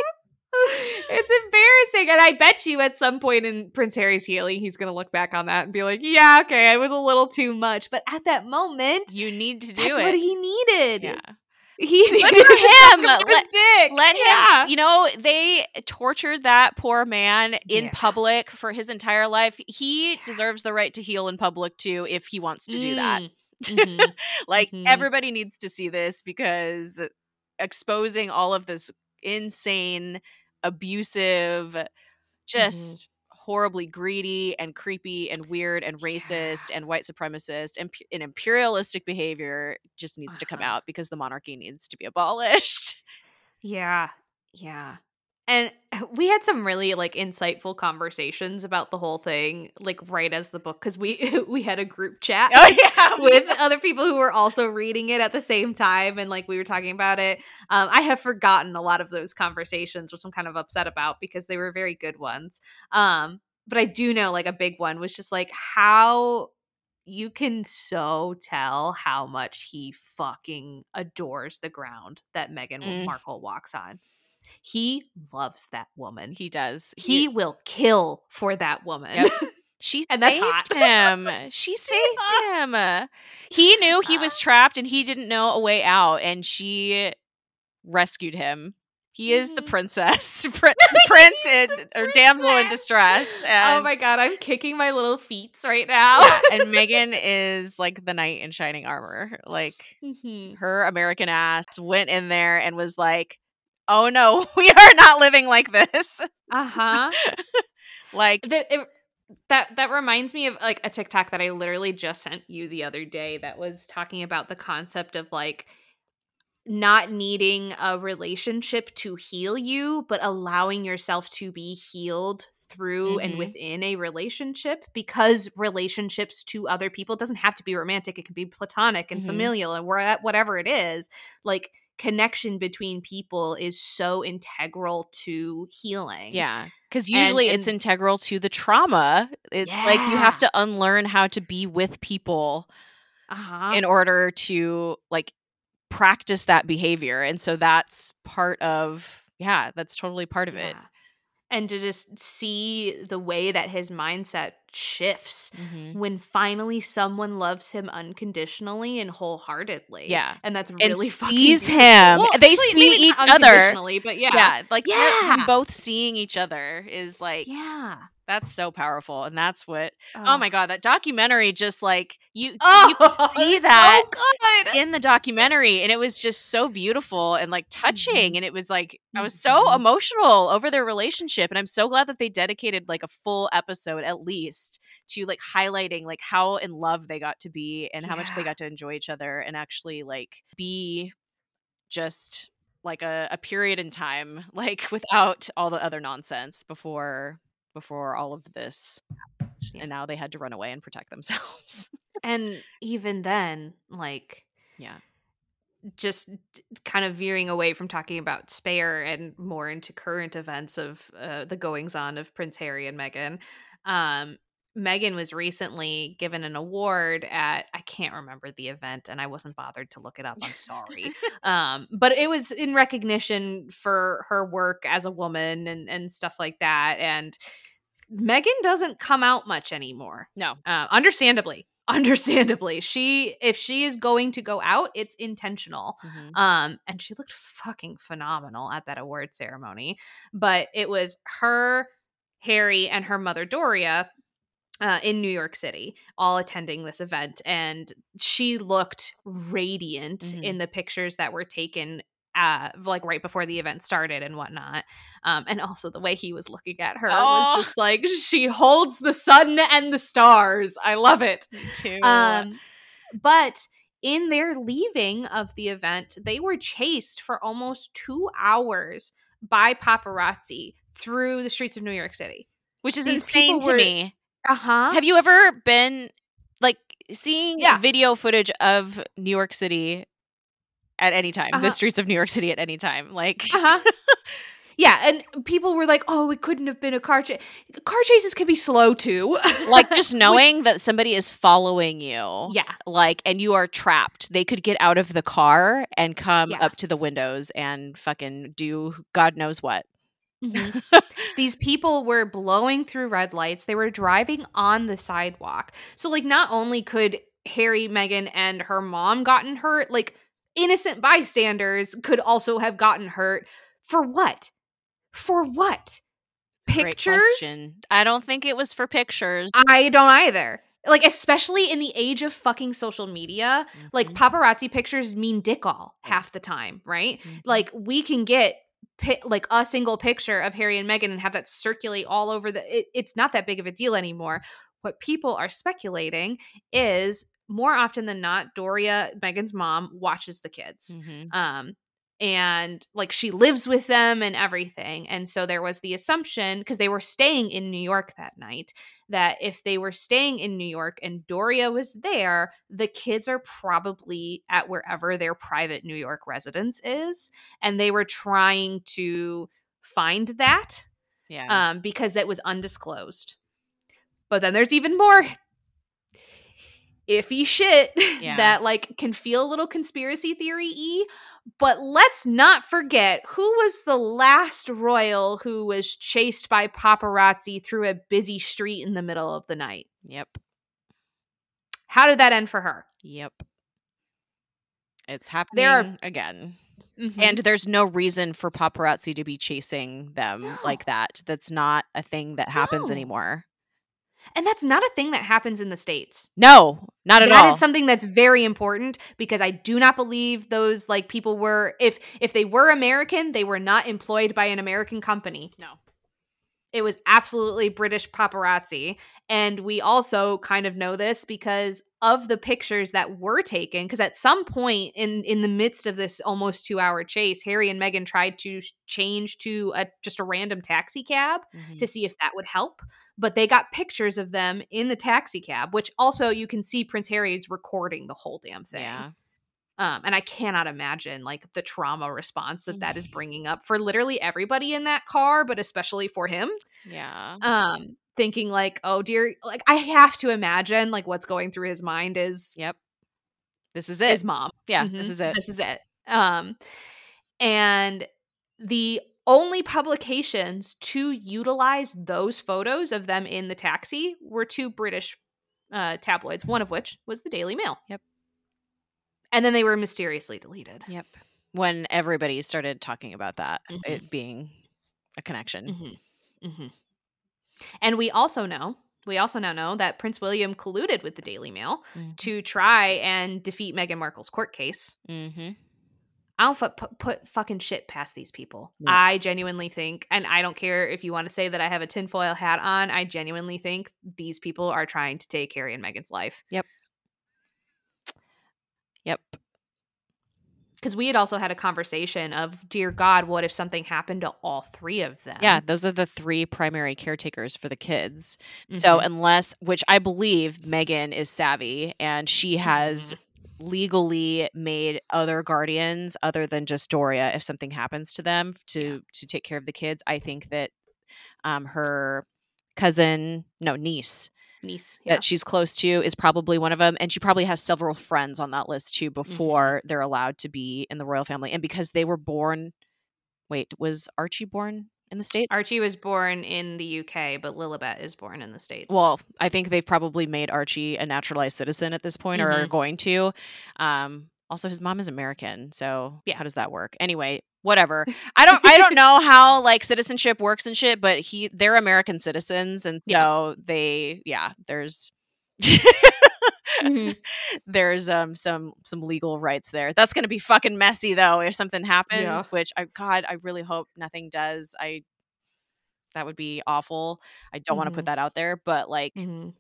It's embarrassing. And I bet you at some point in Prince Harry's healing, he's going to look back on that and be like, yeah, okay, it was a little too much. But at that moment, You need to do that's it. what he needed. yeah. He needed for him. Let- dick. Let him, Yeah. you know, they tortured that poor man in Yeah. public for his entire life. He deserves the right to heal in public too if he wants to do that. Mm. Mhm. Like Mhm. everybody needs to see this because exposing all of this insane, abusive, just horribly greedy and creepy and weird and racist Yeah. and white supremacist and, and imperialistic behavior just needs to come Uh-huh. out because the monarchy needs to be abolished. Yeah. Yeah. And we had some really like insightful conversations about the whole thing, like right as the book, because we we had a group chat. Oh yeah, with other people who were also reading it at the same time and like we were talking about it um, i have forgotten a lot of those conversations which i'm kind of upset about because they were very good ones um, but I do know like a big one was just like how you can so tell how much he fucking adores the ground that Meghan Mm. Markle walks on. He loves that woman. He does. He will kill for that woman. Yep. She And that's saved hot. him. She saved him. He knew he was trapped and he didn't know a way out, and she rescued him. He is the Mhm. princess, Prin- prince in, or damsel in distress. And, oh my god, I'm kicking my little feet right now. yeah, and Meghan is like the knight in shining armor. Like Mhm. her American ass went in there and was like, "Oh no, we are not living like this." Uh-huh. Like, that it, that that reminds me of like a TikTok that I literally just sent you the other day that was talking about the concept of like not needing a relationship to heal you but allowing yourself to be healed through and Mhm. within a relationship because relationships to other people doesn't have to be romantic it can be platonic and Mhm. familial and whatever it is like connection between people is so integral to healing Yeah, because And- usually it's integral to the trauma. It's like you have to unlearn how to be with people uh-huh in order to like practice that behavior, and so that's part of yeah, that's totally part of it. And to just see the way that his mindset shifts Mhm. when finally someone loves him unconditionally and wholeheartedly. Yeah. And that's really fucking sees him. Well, They actually, see each other. But yeah. Yeah, like Yeah. both seeing each other is like Yeah. that's so powerful, and that's what. Oh my god, that documentary just like you Oh, you could see that good. in the documentary and it was just so beautiful and like touching Mhm. and it was like I was so Mhm. emotional over their relationship and I'm so glad that they dedicated like a full episode at least to like highlighting like how in love they got to be and how much they got to enjoy each other and actually like be just like a, a period in time like without all the other nonsense before before all of this. Yeah. and now they had to run away and protect themselves And even then, like yeah just kind of veering away from talking about Spare and more into current events of uh, the goings on of Prince Harry and Meghan. Um, Meghan was recently given an award at I can't remember the event, and I wasn't bothered to look it up. I'm sorry, um, but it was in recognition for her work as a woman and and stuff like that. And Meghan doesn't come out much anymore no uh, understandably understandably she if she is going to go out it's intentional Mhm. um and she looked fucking phenomenal at that award ceremony but it was her harry and her mother doria uh, in New York City, all attending this event, and she looked radiant Mhm. in the pictures that were taken, uh, like right before the event started and whatnot. Um, and also the way he was looking at her Oh. was just like she holds the sun and the stars. I love it. Me too. Um, but in their leaving of the event, they were chased for almost two hours by paparazzi through the streets of New York City. which is these insane to were- me. Uh huh. Have you ever been like seeing Yeah. video footage of New York City at any time? Uh-huh. The streets of New York City at any time, like Uh huh. yeah, and people were like, "Oh, it couldn't have been a car chase. Car chases can be slow too." like just Which- knowing that somebody is following you. yeah, Like, and you are trapped. They could get out of the car and come Yeah. up to the windows and fucking do God knows what. Mhm. these people were blowing through red lights. They were driving on the sidewalk. So, like, not only could Harry, Meghan, and her mom gotten hurt, like innocent bystanders could also have gotten hurt. For what? For what? Pictures? I don't think it was for pictures. I don't either. Like, especially in the age of fucking social media, like Mhm. paparazzi pictures mean dick all half the time, right? Mhm. like we can get pi- like a single picture of Harry and Meghan and have that circulate all over the it, it's not that big of a deal anymore what people are speculating is more often than not Doria Meghan's mom watches the kids Mhm. um and like she lives with them and everything and so there was the assumption because they were staying in New York that night that if they were staying in New York and Doria was there the kids are probably at wherever their private New York residence is and they were trying to find that Yeah. um because that was undisclosed But then there's even more iffy shit Yeah. that like can feel a little conspiracy theory y. But let's not forget who was the last royal who was chased by paparazzi through a busy street in the middle of the night. Yep. How did that end for her? Yep. It's happening There are- again. Mhm. And there's no reason for paparazzi to be chasing them No. like that. That's not a thing that happens No. anymore. And that's not a thing that happens in the states. No, not at That all. That is something that's very important because I do not believe those like people were if if they were American, they were not employed by an American company. no. It was absolutely British paparazzi. And we also kind of know this because of the pictures that were taken. Because at some point in in the midst of this almost two hour chase, Harry and Meghan tried to change to a just a random taxi cab Mhm. to see if that would help. But they got pictures of them in the taxi cab, which also you can see Prince Harry's recording the whole damn thing. Yeah. Um, and I cannot imagine like the trauma response that that is bringing up for literally everybody in that car, but especially for him Yeah. um thinking like oh dear like i have to imagine like what's going through his mind is Yep. This is it. his mom yeah, Mhm. this is it. this is it um and the only publications to utilize those photos of them in the taxi were two british uh tabloids one of which was the daily mail Yep. And then they were mysteriously deleted Yep. When everybody started talking about that, Mhm. it being a connection. Mm-hmm. Mm-hmm. And we also know, we also now know that Prince William colluded with the Daily Mail Mhm. to try and defeat Meghan Markle's court case. Mm-hmm. I don't put, put fucking shit past these people. No. I genuinely think, and I don't care if you want to say that I have a tinfoil hat on, I genuinely think these people are trying to take Harry and Meghan's life. Yep. Yep. Because we had also had a conversation of, dear God, what if something happened to all three of them? Yeah, those are the three primary caretakers for the kids. So Mhm. unless, which I believe Meghan is savvy and she has Mhm. legally made other guardians other than just Doria if something happens to them to to take care of the kids. I think that um her cousin, no niece niece. Yeah. that she's close to is probably one of them and she probably has several friends on that list too before they're allowed to be in the royal family and because they were born wait was archie born in the states Archie was born in the UK, but Lilibet is born in the States. well i think they've probably made archie a naturalized citizen at this point or are Mhm. going to um also his mom is american so Yeah. how does that work anyway whatever i don't i don't know how like citizenship works and shit but he they're american citizens and so Yeah. they yeah there's Mhm. there's um some some legal rights there. That's going to be fucking messy though if something happens, Yeah. which I god, I really hope nothing does. I that would be awful. I don't want to put that out there, but like Mhm.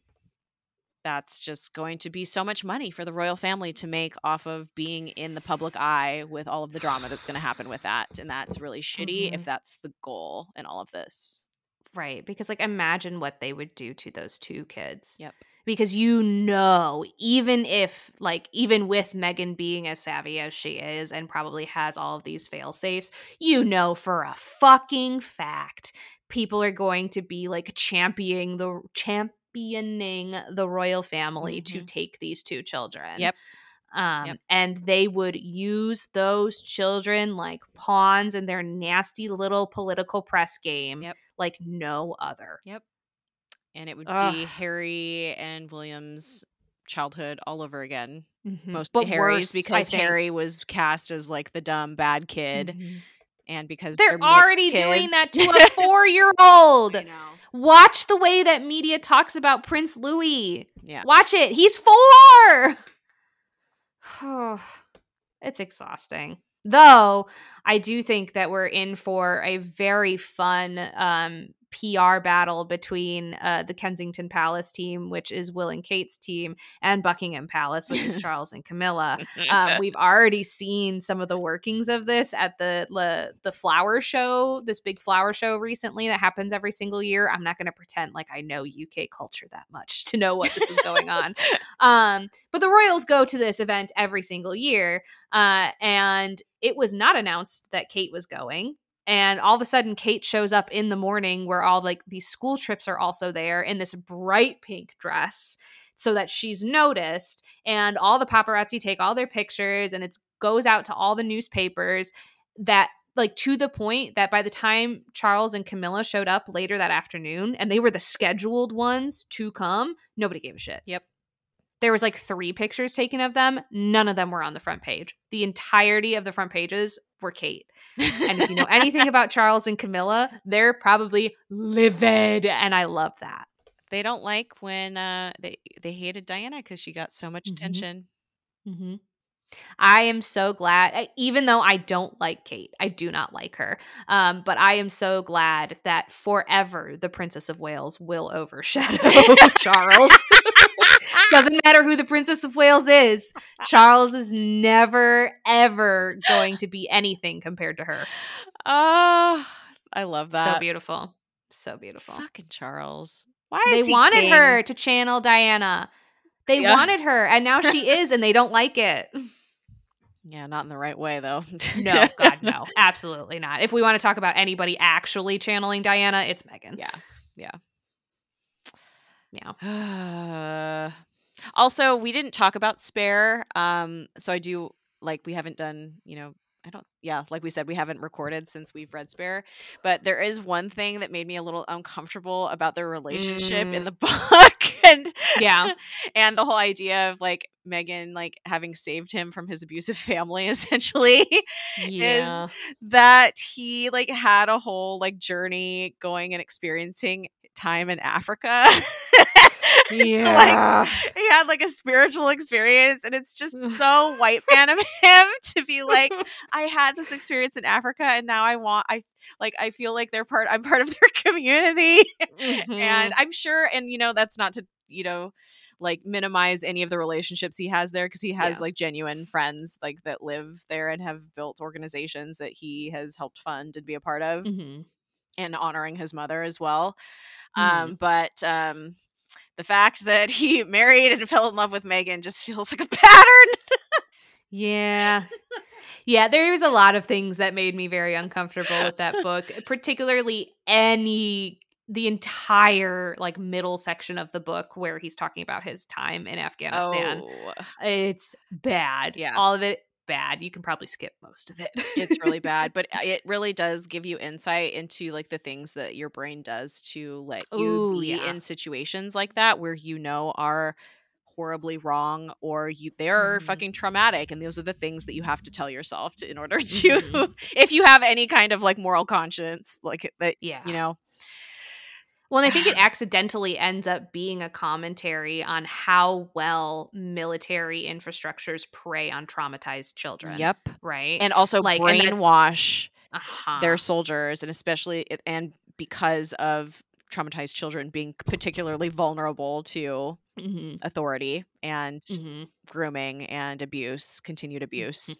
That's just going to be so much money for the royal family to make off of being in the public eye with all of the drama that's going to happen with that, and that's really shitty Mhm. if that's the goal in all of this. Right. Because, like, imagine what they would do to those two kids. Yep. Because you know, even if, like, even with Meghan being as savvy as she is and probably has all of these fail safes, you know for a fucking fact people are going to be like championing the championing the royal family to Mhm. take these two children. Yep. Um, Yep. and they would use those children like pawns in their nasty little political press game Yep. like no other. Yep. And it would Ugh. be Harry and William's childhood all over again. Mhm. mostly But Harry's worse, because. Harry was cast as like the dumb bad kid, Mhm. And because They're mixed already doing that to a four year old. I know. Watch the way that media talks about Prince Louis. Yeah, Watch it. He's four. it's exhausting. Though I do think that we're in for a very fun um, PR battle between uh, the Kensington Palace team, which is Will and Kate's team, and Buckingham Palace, which is Charles and Camilla. Um, we've already seen some of the workings of this at the the, the flower show, this big flower show recently that happens every single year. I'm not going to pretend like I know UK culture that much to know what this was going on. Um, but the Royals go to this event every single year, uh, and it was not announced that Kate was going. And all of a sudden Kate shows up in the morning where all like these school trips are also there in this bright pink dress so that she's noticed and all the paparazzi take all their pictures and it goes out to all the newspapers that like to the point that by the time Charles and Camilla showed up later that afternoon and they were the scheduled ones to come, nobody gave a shit. Yep. There was like 3 pictures taken of them, none of them were on the front page. The entirety of the front pages were Kate. And if you know anything about Charles and Camilla, they're probably livid and I love that. they don't like when uh they they hated Diana cuz she got so much Mhm. attention. Mm-hmm. I am so glad, even though I don't like Kate, I do not like her. Um, but I am so glad that forever the Princess of Wales will overshadow Charles. Doesn't matter who the Princess of Wales is, Charles is never, ever going to be anything compared to her. Oh, I love that. So beautiful. So beautiful. Fucking Charles. Why They he wanted king? her to channel Diana. They Yeah. wanted her, and now she is, and they don't like it. Yeah, not in the right way though. No, God, no, absolutely not. If we want to talk about anybody actually channeling Diana, it's Meghan. Yeah. yeah. Also, we didn't talk about spare. Um, so I do like we haven't done, you know, I don't yeah, like we said, we haven't recorded since we've read spare. But there is one thing that made me a little uncomfortable about their relationship in Mm. the book and Yeah. and the whole idea of like Meghan like having saved him from his abusive family essentially Yeah. that he like had a whole like journey going and experiencing time in Africa. Yeah. he had like a spiritual experience and it's just so white man of him to be like I had this experience in Africa and now I want I like I feel like they're part I'm part of their community Mhm. and I'm sure and you know that's not to you know like minimize any of the relationships he has there because he has Yeah. like genuine friends like that live there and have built organizations that he has helped fund and be a part of Mhm. and honoring his mother as well Mhm. um but um the fact that he married and fell in love with Meghan just feels like a pattern Yeah. Yeah, there was a lot of things that made me very uncomfortable with that book, particularly any the entire like middle section of the book where he's talking about his time in Afghanistan. oh It's bad. Yeah. All of it bad. You can probably skip most of it. it's really bad but uh, it really does give you insight into like the things that your brain does to let you Ooh, be yeah. in situations like that where you know are horribly wrong or you they're Mhm. fucking traumatic and those are the things that you have to tell yourself to, in order to Mhm. if you have any kind of like moral conscience like that yeah. you know Well, and I think it accidentally ends up being a commentary on how well military infrastructures prey on traumatized children. yep Right. and also Like, and brainwash uh-huh. their soldiers and especially and because of traumatized children being particularly vulnerable to Mhm. authority and Mhm. grooming and abuse, continued abuse.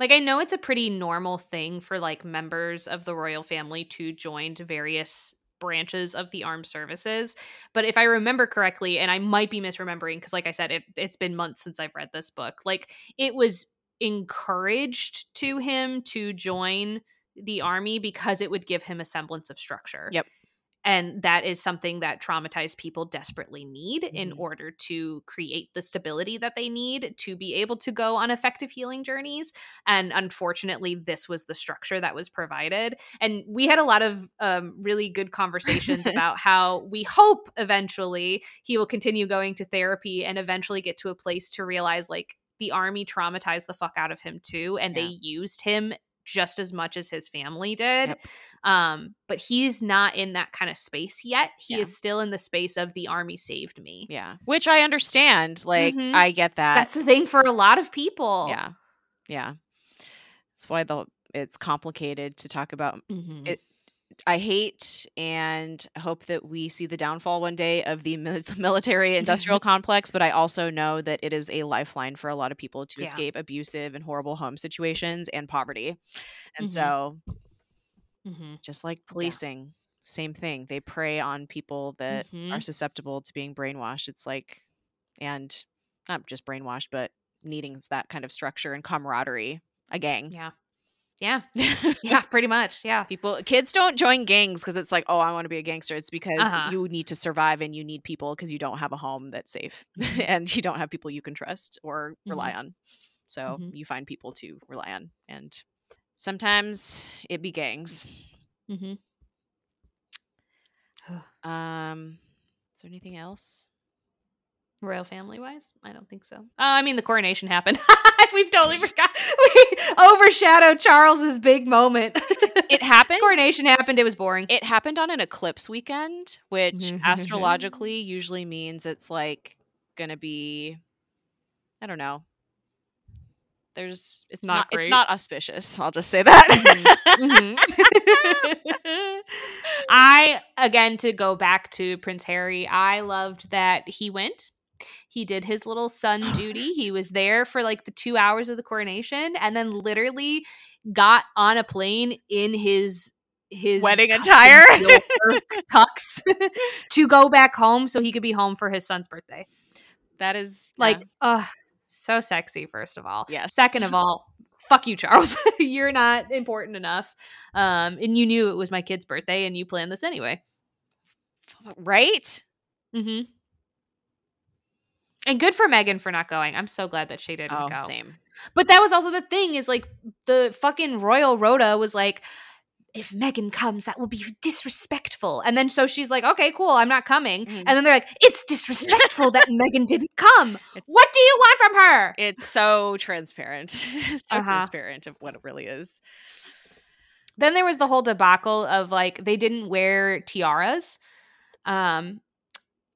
Like I know it's a pretty normal thing for like members of the royal family to join to various branches of the armed services, but if I remember correctly and I might be misremembering because like I said it it's been months since I've read this book. Like it was encouraged to him to join the army because it would give him a semblance of structure. Yep. And that is something that traumatized people desperately need in Mhm. order to create the stability that they need to be able to go on effective healing journeys. And unfortunately, this was the structure that was provided. And we had a lot of um, really good conversations about how we hope eventually he will continue going to therapy and eventually get to a place to realize like the army traumatized the fuck out of him too. And Yeah. they used him just as much as his family did. Yep. Um, but he's not in that kind of space yet. He Yeah. is still in the space of the army saved me. Yeah. Which I understand. Like, Mhm. I get that. That's the thing for a lot of people. yeah. Yeah. That's why the it's complicated to talk about. Mhm. It- I hate and hope that we see the downfall one day of the military industrial complex, but I also know that it is a lifeline for a lot of people to Yeah. escape abusive and horrible home situations and poverty. And Mhm. so Mhm. just like policing same thing they prey on people that are Mhm. susceptible to being brainwashed it's like and not just brainwashed but needing that kind of structure and camaraderie a gang Yeah. Yeah. Yeah, pretty much. Yeah. people kids don't join gangs because it's like oh i want to be a gangster it's because Uh-huh. you need to survive and you need people because you don't have a home that's safe and you don't have people you can trust or rely on so Mhm. you find people to rely on and sometimes it be gangs Mm-hmm. um is there anything else Royal family wise? I don't think so. Uh, I mean, the coronation happened. We've totally forgot. We overshadowed Charles's big moment. it happened coronation happened. It was boring. it happened on an eclipse weekend which Mhm. astrologically usually means it's like gonna be i don't know there's it's Not not, it's not auspicious i'll just say that Mhm. I again to go back to Prince Harry. I loved that he went. He did his little son duty. He was there for like the two hours of the coronation, and then literally got on a plane in his his Wedding attire. tux to go back home so he could be home for his son's birthday. that is Like, yeah. uh so sexy. First of all, Yeah. Second of all, fuck you, Charles. You're not important enough. Um, and you knew it was my kid's birthday, and you planned this anyway. right Mm-hmm. And good for Meghan for not going. I'm so glad that she didn't oh go. same But that was also the thing is like the fucking royal rota was like, if Meghan comes, that will be disrespectful. And then so she's like, okay, cool, I'm not coming. Mhm. And then they're like, it's disrespectful that Meghan didn't come. It's- What do you want from her? it's so transparent so Uh-huh. transparent of what it really is then there was the whole debacle of like they didn't wear tiaras um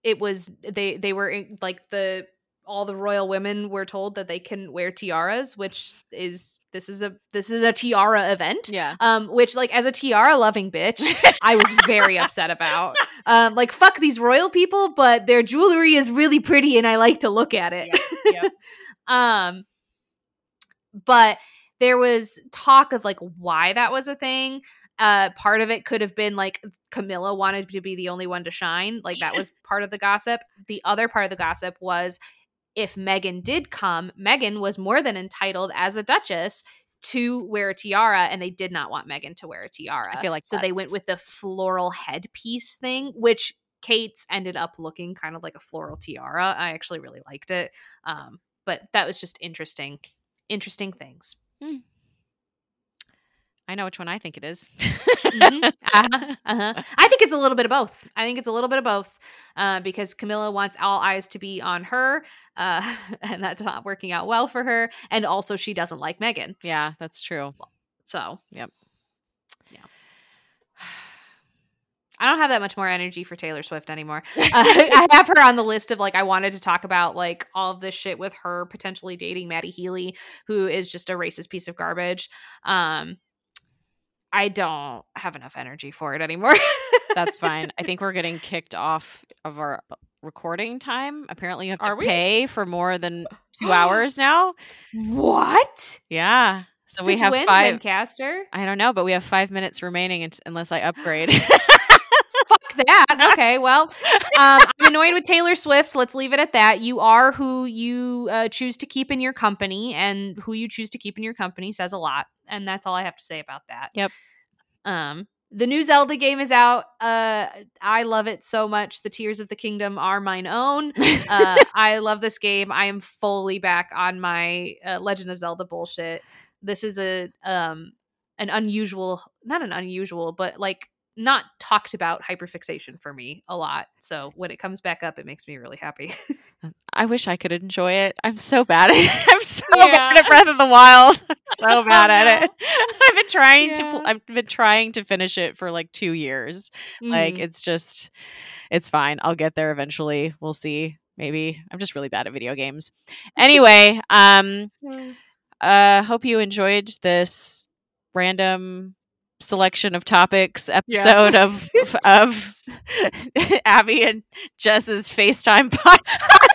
it was they they were like the all the royal women were told that they couldn't wear tiaras which is this is a this is a tiara event yeah um which like as a tiara loving bitch i was very upset about um like fuck these royal people but their jewelry is really pretty and i like to look at it yeah, yeah. um, but there was talk of like why that was a thing. Uh, part of it could have been like Camilla wanted to be the only one to shine. Like that was part of the gossip. The other part of the gossip was if Meghan did come, Meghan was more than entitled as a duchess to wear a tiara, and they did not want Meghan to wear a tiara. I feel like so they went with the floral headpiece thing, which Kate's ended up looking kind of like a floral tiara. I actually really liked it. Um, but that was just interesting, interesting things. I know which one i think it is. Mhm. Uh-huh, uh-huh. I think it's a little bit of both. I think it's a little bit of both uh, because Camilla wants all eyes to be on her, uh, and that's not working out well for her. And also, she doesn't like Meghan. yeah that's true So, Yep. Yeah. I don't have that much more energy for Taylor Swift anymore. Uh, I have her on the list of like I wanted to talk about like all of this shit with her potentially dating Matty Healy, who is just a racist piece of garbage. Um, I don't have enough energy for it anymore. That's fine. I think we're getting kicked off of our recording time. Apparently, you have to Are we? pay for more than two hours now. what? Yeah. So we Since have when, five. Zencastr? I don't know, but we have five minutes remaining unless I upgrade. Fuck that. Okay, well, um, I'm annoyed with Taylor Swift. Let's leave it at that. You are who you uh, choose to keep in your company, and who you choose to keep in your company says a lot. And that's all I have to say about that. Yep. Um, the new Zelda game is out. Uh, I love it so much. The Tears of the Kingdom are mine own. Uh, I love this game. I am fully back on my uh, Legend of Zelda bullshit. This is a um an unusual, not an unusual, but like not talked about hyperfixation for me a lot. So when it comes back up, it makes me really happy. I wish I could enjoy it. I'm so bad at it. I'm so Yeah. bad at Breath of the Wild. I'm so bad at it. I've been trying to. Yeah. Pl- I've been trying to finish it for like two years. Like Mhm. it's just, it's fine. I'll get there eventually. We'll see. Maybe I'm just really bad at video games. Anyway, um, uh, hope you enjoyed this random selection of topics episode of of Abby and Jess's FaceTime podcast.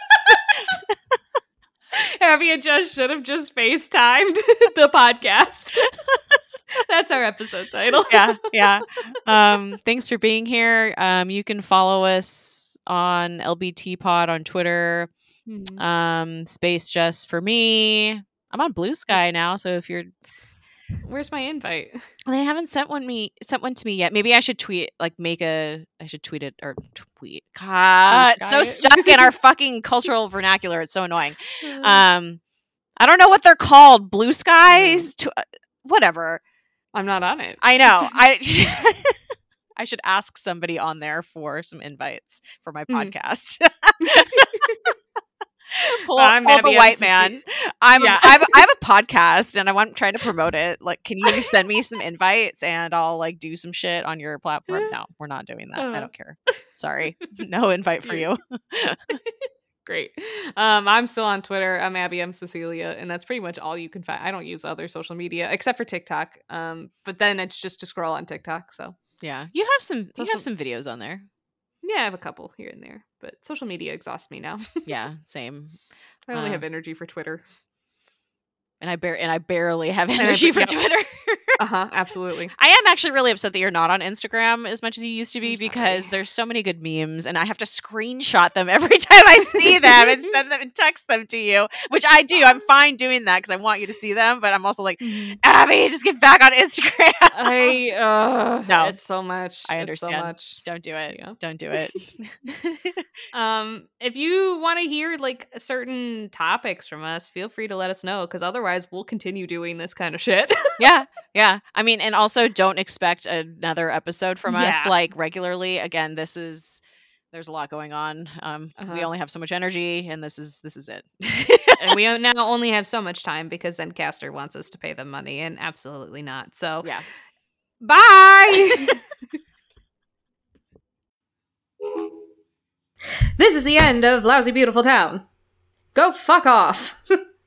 Abby and Jess should have just FaceTimed the podcast. That's our episode title. yeah, yeah. Um, thanks for being here. Um, you can follow us on LBT Pod on Twitter. Mhm. Um, Space Just for me. I'm on Bluesky now, so if you're Where's my invite? They haven't sent one me sent one to me yet. Maybe I should tweet like make a I should tweet it or tweet. God, so it. stuck in our fucking cultural vernacular. It's so annoying. Uh, Um, I don't know what they're called. Blue skies, to, uh, whatever. I'm not on it. I know. I I should ask somebody on there for some invites for my Mhm. podcast. pull, I'm pull the white man. I'm Yeah. I, have, I have a podcast and I want trying to promote it. Like, can you send me some invites and I'll like do some shit on your platform? No, we're not doing that. I Uh. don't care. Sorry, no invite for you. Great. Um, I'm still on Twitter. I'm Abby. I'm Cecilia, and that's pretty much all you can find. I don't use other social media except for TikTok. Um, but then it's just to scroll on TikTok. So Yeah, you have some. You have some videos on there. Yeah, I have a couple here and there. But social media exhausts me now. Yeah, same. I only Uh, have energy for Twitter. And I bar- and I barely have I energy for yep. Twitter. Uh huh. Absolutely. I am actually really upset that you're not on Instagram as much as you used to be I'm because sorry. there's so many good memes and I have to screenshot them every time I see them and send them and text them to you, which I do. I'm fine doing that because I want you to see them, but I'm also like, Abby, just get back on Instagram. I uh No. it's so much. I It's so understand. much. Don't do it. Yeah. Don't do it. Um, if you want to hear like certain topics from us, feel free to let us know because otherwise we'll continue doing this kind of shit. yeah. Yeah. I mean, and also don't expect another episode from us like regularly. Again, this is there's a lot going on. Um, we Uh-huh. only have so much energy and this is this is it. and we now only have so much time because Zencastr wants us to pay them money, and absolutely not. So yeah. bye. This is the end of Lousy Beautiful Town. Go fuck off.